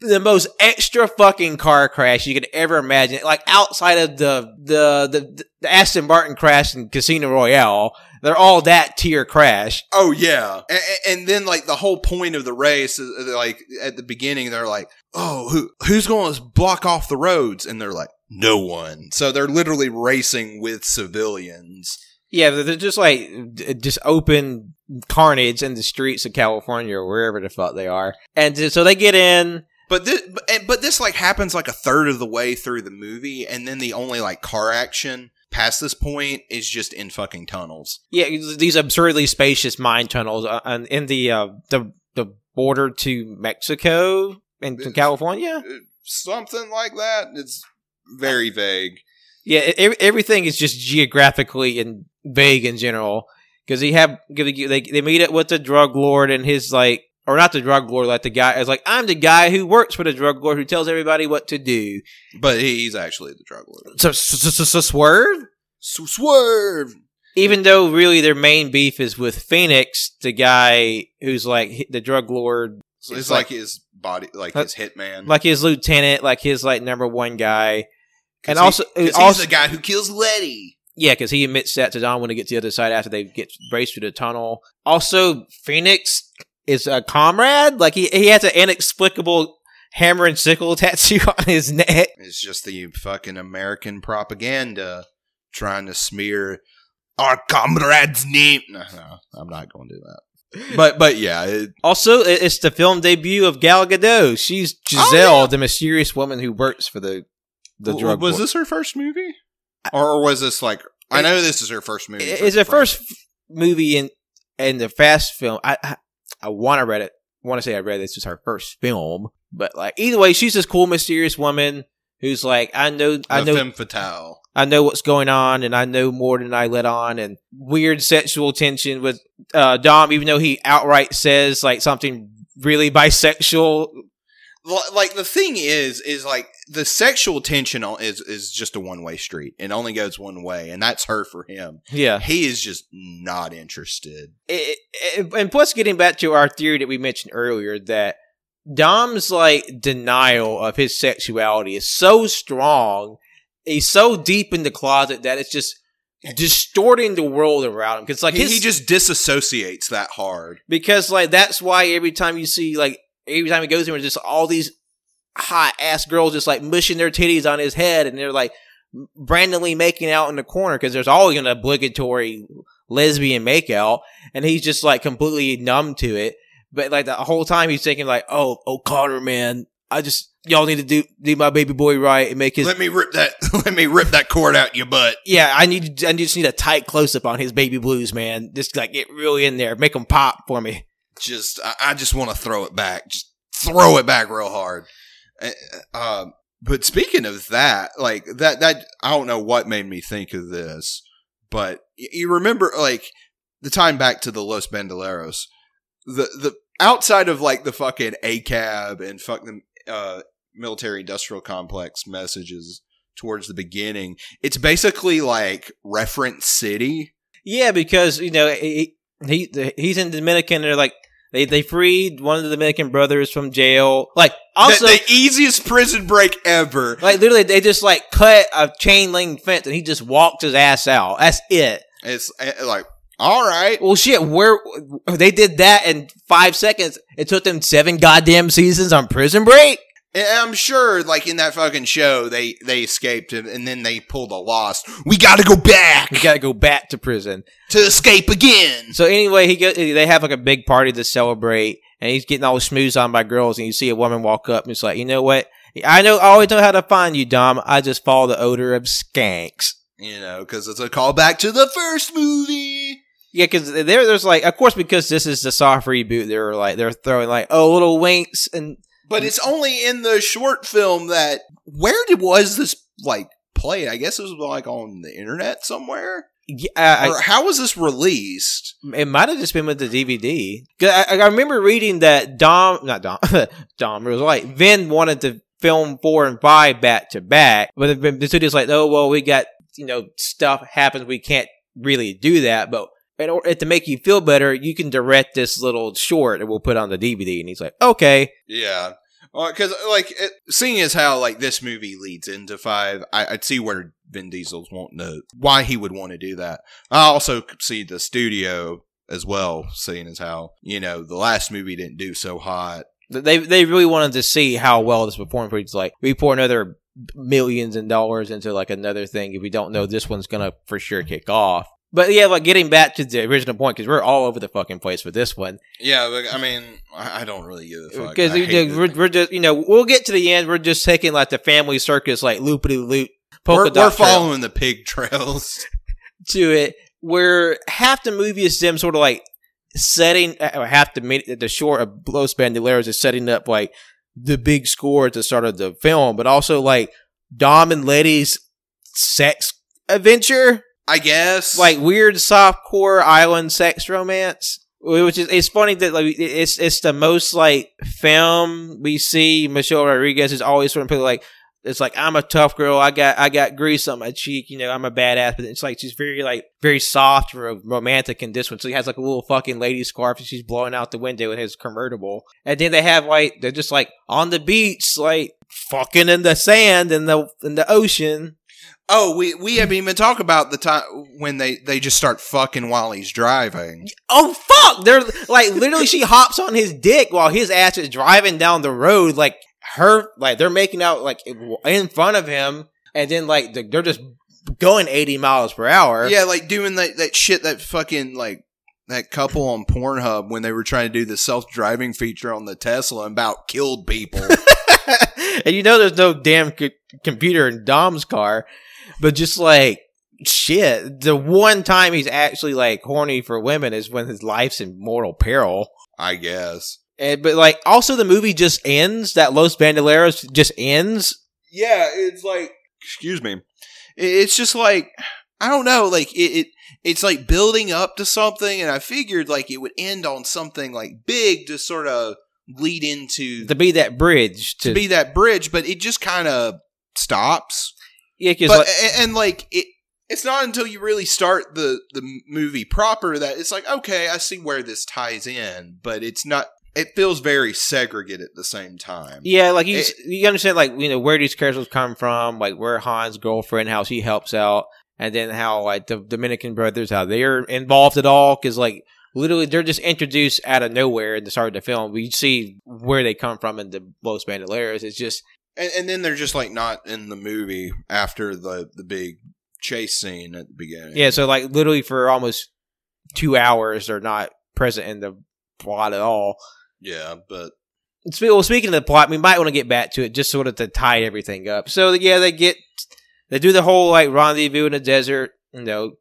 the most extra fucking car crash you could ever imagine, like outside of the the the, the Aston Martin crash in Casino Royale, they're all that tier crash. Oh yeah, and, and then like the whole point of the race, is, uh, like at the beginning, they're like, "Oh, who who's going to block off the roads?" And they're like, "No one." So they're literally racing with civilians. Yeah, they're they're just like just open carnage in the streets of California or wherever the fuck they are, and so they get in. But this, but this like happens like a third of the way through the movie, and then the only like car action past this point is just in fucking tunnels. Yeah, these absurdly spacious mine tunnels uh, in the uh, the the border to Mexico and to California. Uh, Something like that. It's very vague. Yeah, ev- everything is just geographically and vague in general because he have they they meet it with the drug lord and his like or not the drug lord like the guy is like I'm the guy who works for the drug lord who tells everybody what to do. But he's actually the drug lord. So, so, so, so swerve. Swerve. even though really their main beef is with Phoenix, the guy who's like the drug lord, So it's like, like- his body, like Uh, his hitman. like his lieutenant, like his like number one guy, and he- also also the guy who kills Letty. yeah, because he admits that to Dom when he gets to the other side after they get raced through the tunnel. Also, Phoenix is a comrade, like he he has an inexplicable hammer and sickle tattoo on his neck. It's just the fucking American propaganda trying to smear our comrade's name. No, no, I'm not going to do that. But but yeah, it, Also, it's the film debut of Gal Gadot. She's oh, Giselle, Oh, yeah. the mysterious woman who works for the the w- drug. was lord. this her first movie, or was this like? I know this is her first movie. It's her first movie in in the fast film. I I, I want to read it. Want to say I read this is her first film, but like either way, she's this cool, mysterious woman who's like, I know, I I know, femme fatale. I know what's going on, and I know more than I let on, and weird sexual tension with uh, Dom, even though he outright says like something really bisexual. Like the thing is, is like the sexual tension is is just a one way street. It only goes one way, and that's her for him. Yeah, He is just not interested. it, it- and plus getting back to our theory that we mentioned earlier that Dom's like denial of his sexuality is so strong. He's so deep in the closet that it's just distorting the world around him. Because like he, his, he just disassociates that hard. because like that's why every time you see like every time he goes in, there's just all these hot ass girls just like mushing their titties on his head, and they're like randomly making out in the corner because there's always an obligatory lesbian makeout, and he's just like completely numb to it. But like the whole time he's thinking like, oh, oh Carter, man, I just y'all need to do do my baby boy right and make his. let me rip that. Let me rip that cord out your butt. yeah, I need. I just need a tight close up on his baby blues, man. Just like get really in there, make him pop for me. Just, I, I just want to throw it back. Just throw it back real hard. Uh, uh, but speaking of that, like that that I don't know what made me think of this, but you remember like the time back to the Los Bandoleros, the the outside of like the fucking ACAB and fuck the uh, military industrial complex messages towards the beginning, it's basically like reference city. Yeah, because you know he, he he's in Dominican. They're like they they freed one of the Dominican brothers from jail. Like also, the, the easiest prison break ever. like literally, they just like cut a chain link fence and he just walked his ass out. That's it. It's uh, like all right. Well, shit, where they did that in five seconds. It took them seven goddamn seasons on Prison Break. And I'm sure, like in that fucking show, they they escaped and, and then they pulled a lost. We got to go back We gotta go back to prison. to escape again. So anyway, he go, they have like a big party to celebrate, and he's getting all schmoozed on by girls, and you see a woman walk up, and it's like, you know what? I know, I always know how to find you, Dom. I just follow the odor of skanks. You know, because it's a callback to the first movie. Yeah, because there, there's like, of course, because this is the soft reboot, they're like, they're throwing like, oh, little winks, and But mm. it's only in the short film that where did was this like played? I guess it was like on the internet somewhere. yeah, I, or how was this released? It might have just been with the DVD. I, I remember reading that Dom, not Dom, Dom, it was like Vin wanted to film four and five back to back, but the, the studio's like, oh well, we got you know stuff happens, we can't really do that, but. In order to make you feel better, you can direct this little short and we'll put on the DVD. And he's like, okay. Yeah. Because, like, it, seeing as how, like, this movie leads into five, I, I'd see where Vin Diesel's wanting to, why he would want to do that. I also see the studio as well, seeing as how, you know, the last movie didn't do so hot. They they really wanted to see how well this performed. For it's like we pour another millions and dollars into like another thing if we don't know this one's gonna for sure kick off. But yeah, like getting back to the original point because we're all over the fucking place with this one. Yeah, but, I mean, I, don't really give a fuck. Because we're, we're just you know we'll get to the end. We're just taking like the family circus like loopity loop polka we're, dot we're following the pig trails. to it where half the movie is them sort of like setting uh, or half the the short of Los Bandoleros is setting up like the big score at the start of the film, but also like Dom and Letty's sex adventure, I guess. like weird softcore island sex romance. Which is it's funny that like it's it's the most like film we see. Michelle Rodriguez is always sort of put like it's like I'm a tough girl. I got I got grease on my cheek. You know I'm a badass. But it's like she's very like very soft, ro- romantic in this one. So he has like a little fucking lady scarf and she's blowing out the window in his convertible. And then they have like they're just like on the beach, like fucking in the sand in the in the ocean. Oh, we we haven't even talked about the time when they they just start fucking while he's driving. Oh fuck! They're like literally she hops on his dick while his ass is driving down the road. Like her, like they're making out like in front of him, and then like they're just going eighty miles per hour. Yeah, like doing that that shit that fucking like that couple on Pornhub when they were trying to do the self driving feature on the Tesla and about killed people. and you know there's no damn c- computer in Dom's car, but just like shit, the one time he's actually like horny for women is when his life's in mortal peril. I guess. And, but like also the movie just ends. That Los Bandoleros just ends. Yeah, it's like excuse me. It's just like I don't know, like it, it it's like building up to something and I figured like it would end on something like big to sort of lead into to be that bridge to, to be that bridge, but it just kind of stops. Yeah, because But like, and, and like it, it's not until you really start the the movie proper that it's like okay, I see where this ties in, but it's not. It feels very segregated at the same time. yeah, like you it- you understand like you know where these characters come from, like where Han's girlfriend, how she helps out, and then how like the Dominican brothers, how they're involved at all, because like literally they're just introduced out of nowhere at the start of the film. We see where they come from in the Los Bandoleros. It's just And, and then they're just like not in the movie after the the big chase scene at the beginning. yeah, so like literally for almost two hours they're not present in the plot at all. yeah, but Well, speaking of the plot, we might want to get back to it just sort of to tie everything up. So yeah, they get they do the whole like rendezvous in the desert. You know,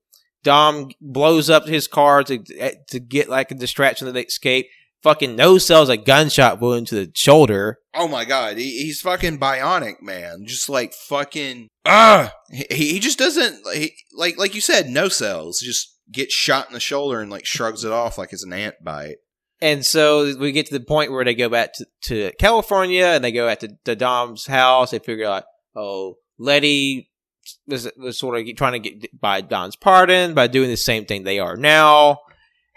Dom blows up his car to eh, to get like a distraction to escape. Fucking no sells a gunshot wound to the shoulder. Oh my god, he, he's fucking bionic, man. Just like fucking ah, he, he just doesn't he, like like you said, no cells. Just gets shot in the shoulder and like shrugs it off like it's an ant bite. And so we get to the point where they go back to, to California and they go at to, to Dom's house. They figure out, oh, Letty was, was sort of trying to get by Dom's pardon by doing the same thing they are now.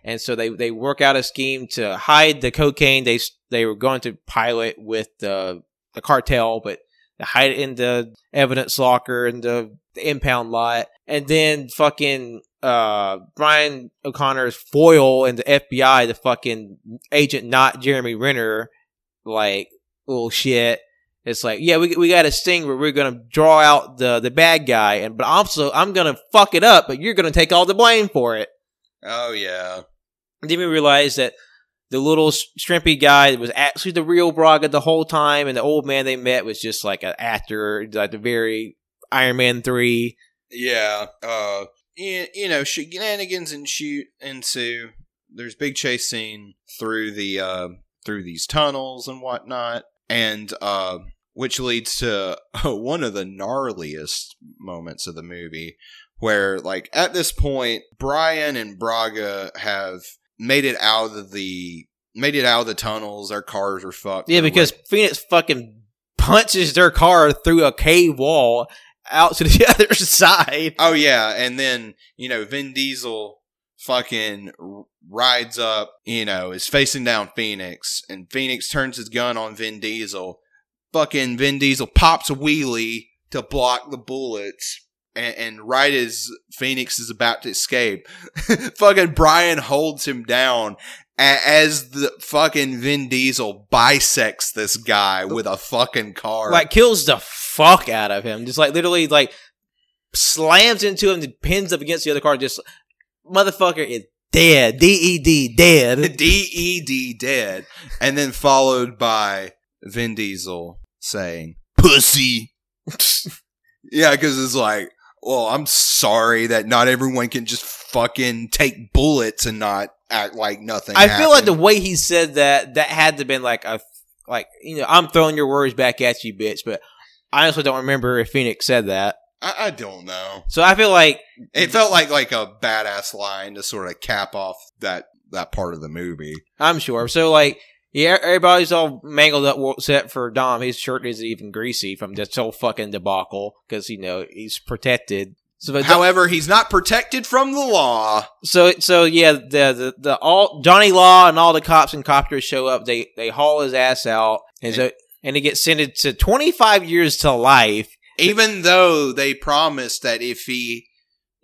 And so they, they work out a scheme to hide the cocaine they they were going to pilot with the the cartel, but they hide it in the evidence locker in the, the impound lot. And then fucking uh, Brian O'Conner's foil and the FBI, the fucking agent, not Jeremy Renner, like little shit. It's like, yeah, we we got a sting where we're gonna draw out the the bad guy, and but also I'm gonna fuck it up, but you're gonna take all the blame for it. Oh yeah. We realized that the little strimpy guy was actually the real Braga the whole time, and the old man they met was just like an actor, like the very Iron Man three. Yeah. Uh you, you know, shenanigans and shoot ensue. There's big chase scene through the uh, through these tunnels and whatnot, and uh, which leads to uh, one of the gnarliest moments of the movie, where like at this point, Brian and Braga have made it out of the made it out of the tunnels. Their cars are fucked. Yeah, because Phoenix fucking punches their car through a cave wall out to the other side. Oh yeah, and then you know Vin Diesel fucking rides up, you know, is facing down Phoenix, and Phoenix turns his gun on Vin Diesel. Fucking Vin Diesel pops a wheelie to block the bullets. And, and right as Phoenix is about to escape, fucking Brian holds him down as the fucking Vin Diesel bisects this guy with a fucking car. Like kills the fuck out of him. Just like literally like slams into him, pins up against the other car. Just motherfucker is dead. D E D dead. D E D dead. And then followed by Vin Diesel saying pussy. yeah, because it's like, well, I'm sorry that not everyone can just fucking take bullets and not act like nothing. I happened. feel like the way he said that, that had to have been like a like you know I'm throwing your words back at you, bitch. But I honestly don't remember if Phoenix said that. I, I don't know. So I feel like it felt like like a badass line to sort of cap off that that part of the movie. I'm sure. So like. Yeah, er, everybody's all mangled up except for Dom. His shirt isn't even greasy from this whole fucking debacle because you know he's protected so, however, he's not protected from the law. So, so yeah, the the, the all Johnny Law and all the cops and copters show up. They they haul his ass out, and so and he gets sentenced to twenty five years to life. Even though they promised that if he,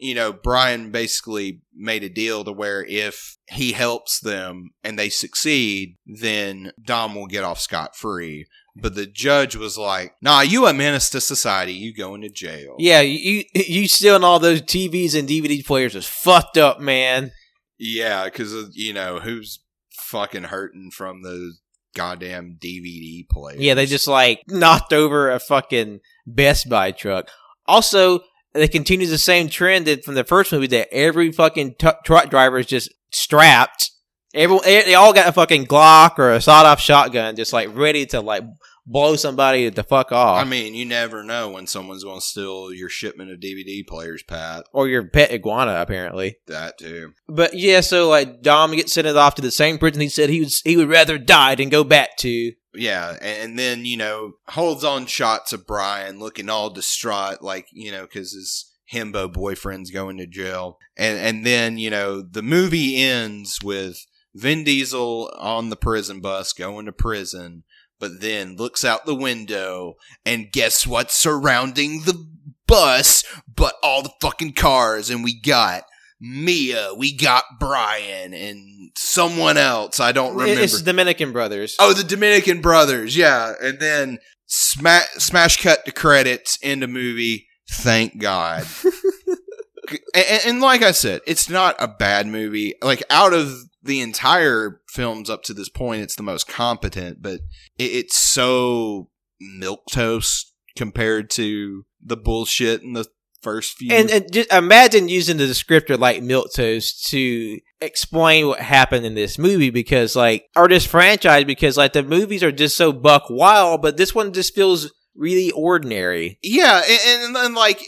you know, Brian basically made a deal to where if he helps them and they succeed, then Dom will get off scot free. But the judge was like, "Nah, you a menace to society. You going to jail." Yeah, you you stealing all those TVs and DVD players is fucked up, man. Yeah, because uh, you know who's fucking hurting from those goddamn DVD players. Yeah, they just like knocked over a fucking Best Buy truck. Also, they continue the same trend that from the first movie that every fucking t- truck driver is just strapped Everyone, they all got a fucking Glock or a sawed-off shotgun, just like ready to like blow somebody the fuck off. I mean, you never know when someone's going to steal your shipment of DVD players, Pat, or your pet iguana. Apparently, that too. But yeah, so like Dom gets sent off to the same prison he said he was he would rather die than go back to. Yeah, and then you know holds on shots of Brian looking all distraught, like you know because his himbo boyfriend's going to jail, and and then you know the movie ends with Vin Diesel on the prison bus going to prison, but then looks out the window and guess what's surrounding the bus but all the fucking cars and we got Mia, we got Brian and someone else. I don't remember. It's the Dominican brothers. Oh, the Dominican brothers. Yeah. And then smash, smash cut to credits end the movie. Thank God. and, and like I said, it's not a bad movie. Like out of the entire films up to this point, it's the most competent, but it, it's so milk toast compared to the bullshit and the first few. And, and just imagine using the descriptor like Miltos to explain what happened in this movie because like or this franchise because like the movies are just so buck wild, but this one just feels really ordinary. yeah, and, and, and like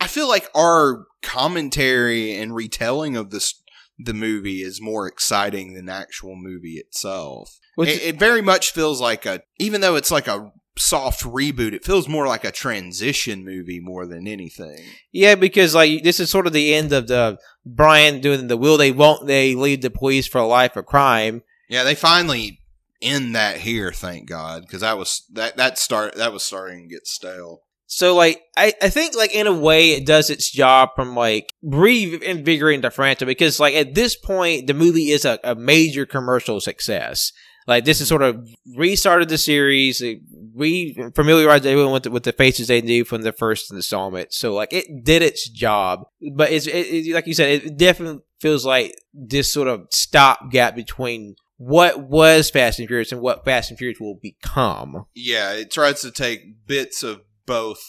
I feel like our commentary and retelling of this the movie is more exciting than the actual movie itself. It, it very much feels like a even though it's like a soft reboot, it feels more like a transition movie more than anything. Yeah, because like this is sort of the end of the Brian doing the will they won't they lead the police for a life of crime. Yeah, they finally end that here, thank God, because that was that that start that was starting to get stale. So like I, I think like in a way it does its job from like reinvigorating the franchise because like at this point the movie is a, a major commercial success. Like this is sort of restarted the series, re familiarized everyone with the, with the faces they knew from the first installment. So like it did its job, but it's it, it, like you said, it definitely feels like this sort of stopgap between what was Fast and Furious and what Fast and Furious will become. Yeah, it tries to take bits of both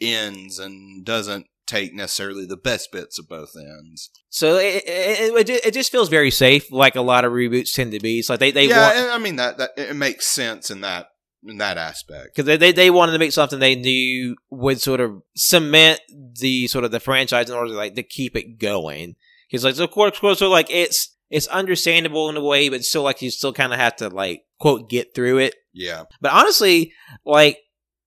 ends and doesn't take necessarily the best bits of both ends. So it, it, it, it just feels very safe, like a lot of reboots tend to be. It's like they they yeah, want I mean that that it makes sense in that in that aspect. because they, they they wanted to make something they knew would sort of cement the sort of the franchise in order to like to keep it going. Because like so of course, of course, so like it's it's understandable in a way, but still like you still kind of have to like quote get through it. Yeah, But honestly, like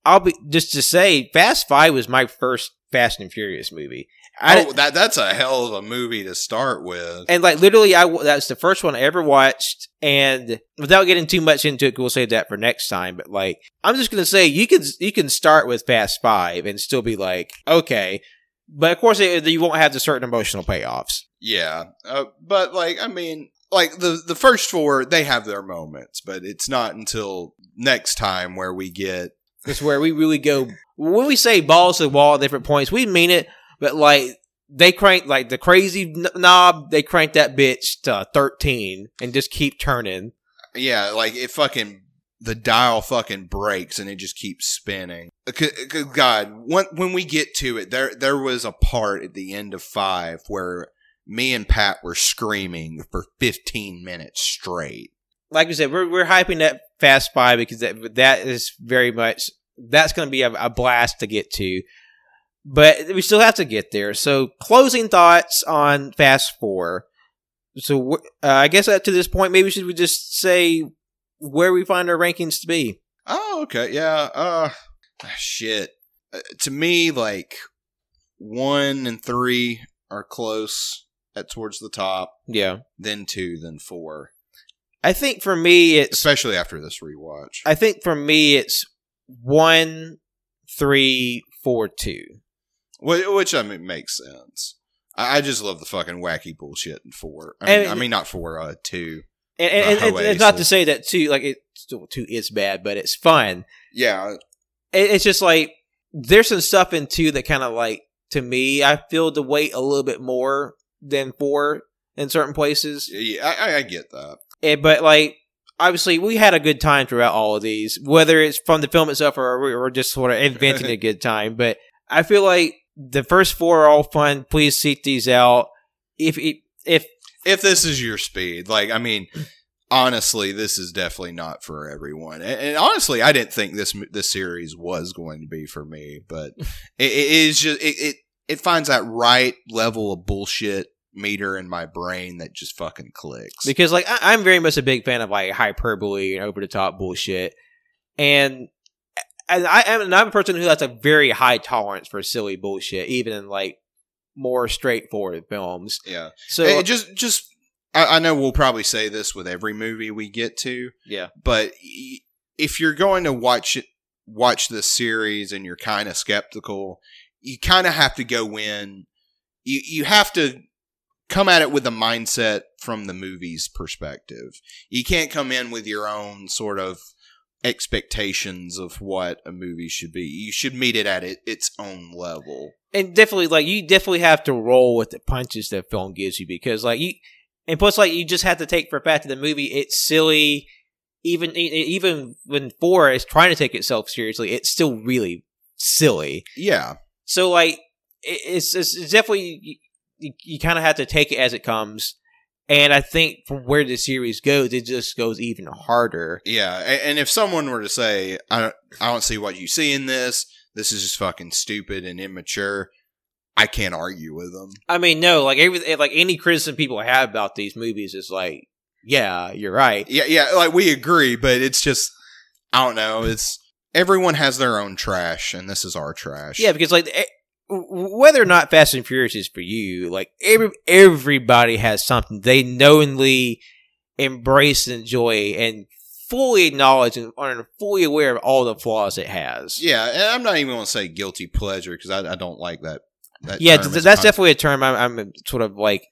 I'll be just to say, Fast Five was my first Fast and Furious movie. I, oh, that that's a hell of a movie to start with. And like literally, I that's the first one I ever watched. And without getting too much into it, we'll save that for next time. But like, I'm just gonna say you can you can start with Fast Five and still be like, okay. But of course, it, you won't have the certain emotional payoffs. Yeah, uh, but like I mean, like the the first four, they have their moments, but it's not until next time where we get It's where we really go when we say balls to the wall at different points. We mean it, but like they crank like the crazy knob. They crank that bitch to 13 and just keep turning. yeah, like it fucking the dial fucking breaks and it just keeps spinning. Uh, c- God, when when we get to it, there there was a part at the end of five where me and Pat were screaming for 15 minutes straight. like I said, we're we're hyping that Fast Five because that that is very much that's going to be a, a blast to get to, but we still have to get there. So, closing thoughts on Fast Four. So, uh, I guess up to this point, maybe should we just say where we find our rankings to be? Oh, okay. Yeah. Uh shit. Uh, to me like 1 and 3 are close at towards the top, Yeah, then 2, then 4, I think for me it's especially after this rewatch. I think for me it's one, three, four, two. Wh- Which I mean makes sense. I I just love the fucking wacky bullshit in 4. I mean, And- I mean not 4, uh 2. And, and, and it's not to say that two like it two is bad, but it's fun. Yeah, it, it's just like there's some stuff in two that kind of like to me I feel the weight a little bit more than four in certain places. yeah, I, I- get that. Eh, but like obviously we had a good time throughout all of these, whether it's from the film itself or we we're just sort of inventing a good time. But I feel like the first four are all fun. Please seek these out. If if, if if this is your speed like i mean honestly this is definitely not for everyone and, and honestly i didn't think this this series was going to be for me but it, it is just it, it it finds that right level of bullshit meter in my brain that just fucking clicks. Because like I, I'm very much a big fan of like hyperbole and over the top bullshit, and and I am and I'm a person who has a very high tolerance for silly bullshit, even in like more straightforward films. yeah. So It just just I, I know we'll probably say this with every movie we get to yeah, but y- if you're going to watch it watch this series and you're kind of skeptical you kind of have to go in you you have to come at it with a mindset from the movie's perspective. You can't come in with your own sort of expectations of what a movie should be. You should meet it at it, its own level. And definitely like you definitely have to roll with the punches that film gives you because like you and plus like you just have to take for a fact that the movie it's silly. Even even when four is trying to take itself seriously it's still really silly. Yeah. So like it's it's, it's definitely you, you kind of have to take it as it comes. And I think from where the series goes, it just goes even harder. Yeah, and if someone were to say, "I don't, I don't see what you see in this. This is just fucking stupid and immature," I can't argue with them. I mean, no, like every like any criticism people have about these movies is like, yeah, you're right. Yeah, yeah, like we agree, but it's just, I don't know. It's everyone has their own trash, and this is our trash. Yeah, because like eh, whether or not Fast and Furious is for you, like every everybody has something they knowingly embrace and enjoy and fully acknowledge and are fully aware of all the flaws it has. yeah. And I'm not even going to say guilty pleasure because I, I don't like that. that yeah, th- a that's definitely a term I'm, I'm sort of like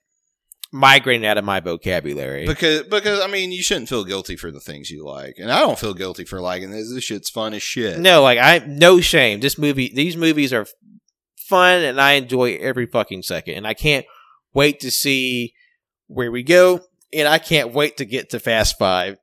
migrating out of my vocabulary. because because I mean you shouldn't feel guilty for the things you like, and I don't feel guilty for liking this. This shit's fun as shit. no, like I no shame. This movie, these movies are fun, and I enjoy every fucking second. And I can't wait to see where we go. And I can't wait to get to Fast Five.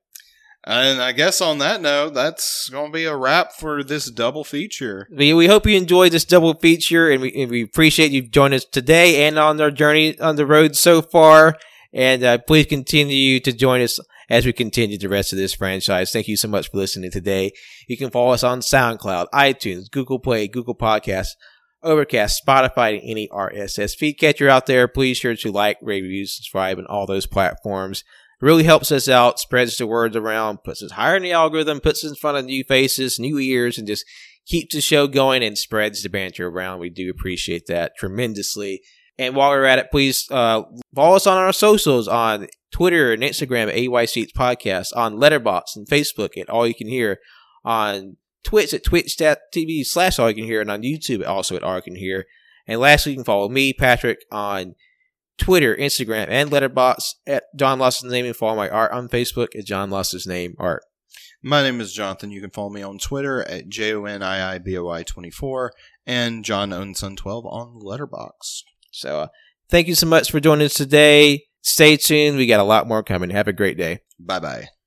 And I guess on that note, that's going to be a wrap for this double feature. We, we hope you enjoyed this double feature, and we, and we appreciate you joining us today and on our journey on the road so far. And uh, please continue to join us as we continue the rest of this franchise. Thank you so much for listening today. You can follow us on SoundCloud, iTunes, Google Play, Google Podcasts, Overcast, Spotify, and any RSS feed catcher out there. Please sure to like, rate, review, subscribe on all those platforms. It really helps us out, spreads the words around, puts us higher in the algorithm, puts us in front of new faces, new ears, and just keeps the show going and spreads the banter around. We do appreciate that tremendously. And while we're at it, please uh, follow us on our socials on Twitter and Instagram at AY Seats Podcast, on Letterboxd and Facebook at All You Can Hear, on Twitch at twitch.tv slash All You Can Hear, and on YouTube also at All You Can Hear. And lastly, you can follow me, Patrick, on Twitter, Instagram, and Letterboxd at John Lawson's Name, and follow my art on Facebook at John Lawson's Name Art. My name is Jonathan. You can follow me on Twitter at J O N I I B O I 24 and John Ownson 12 on Letterboxd. So uh, thank you so much for joining us today. Stay tuned. We got a lot more coming. Have a great day. Bye bye.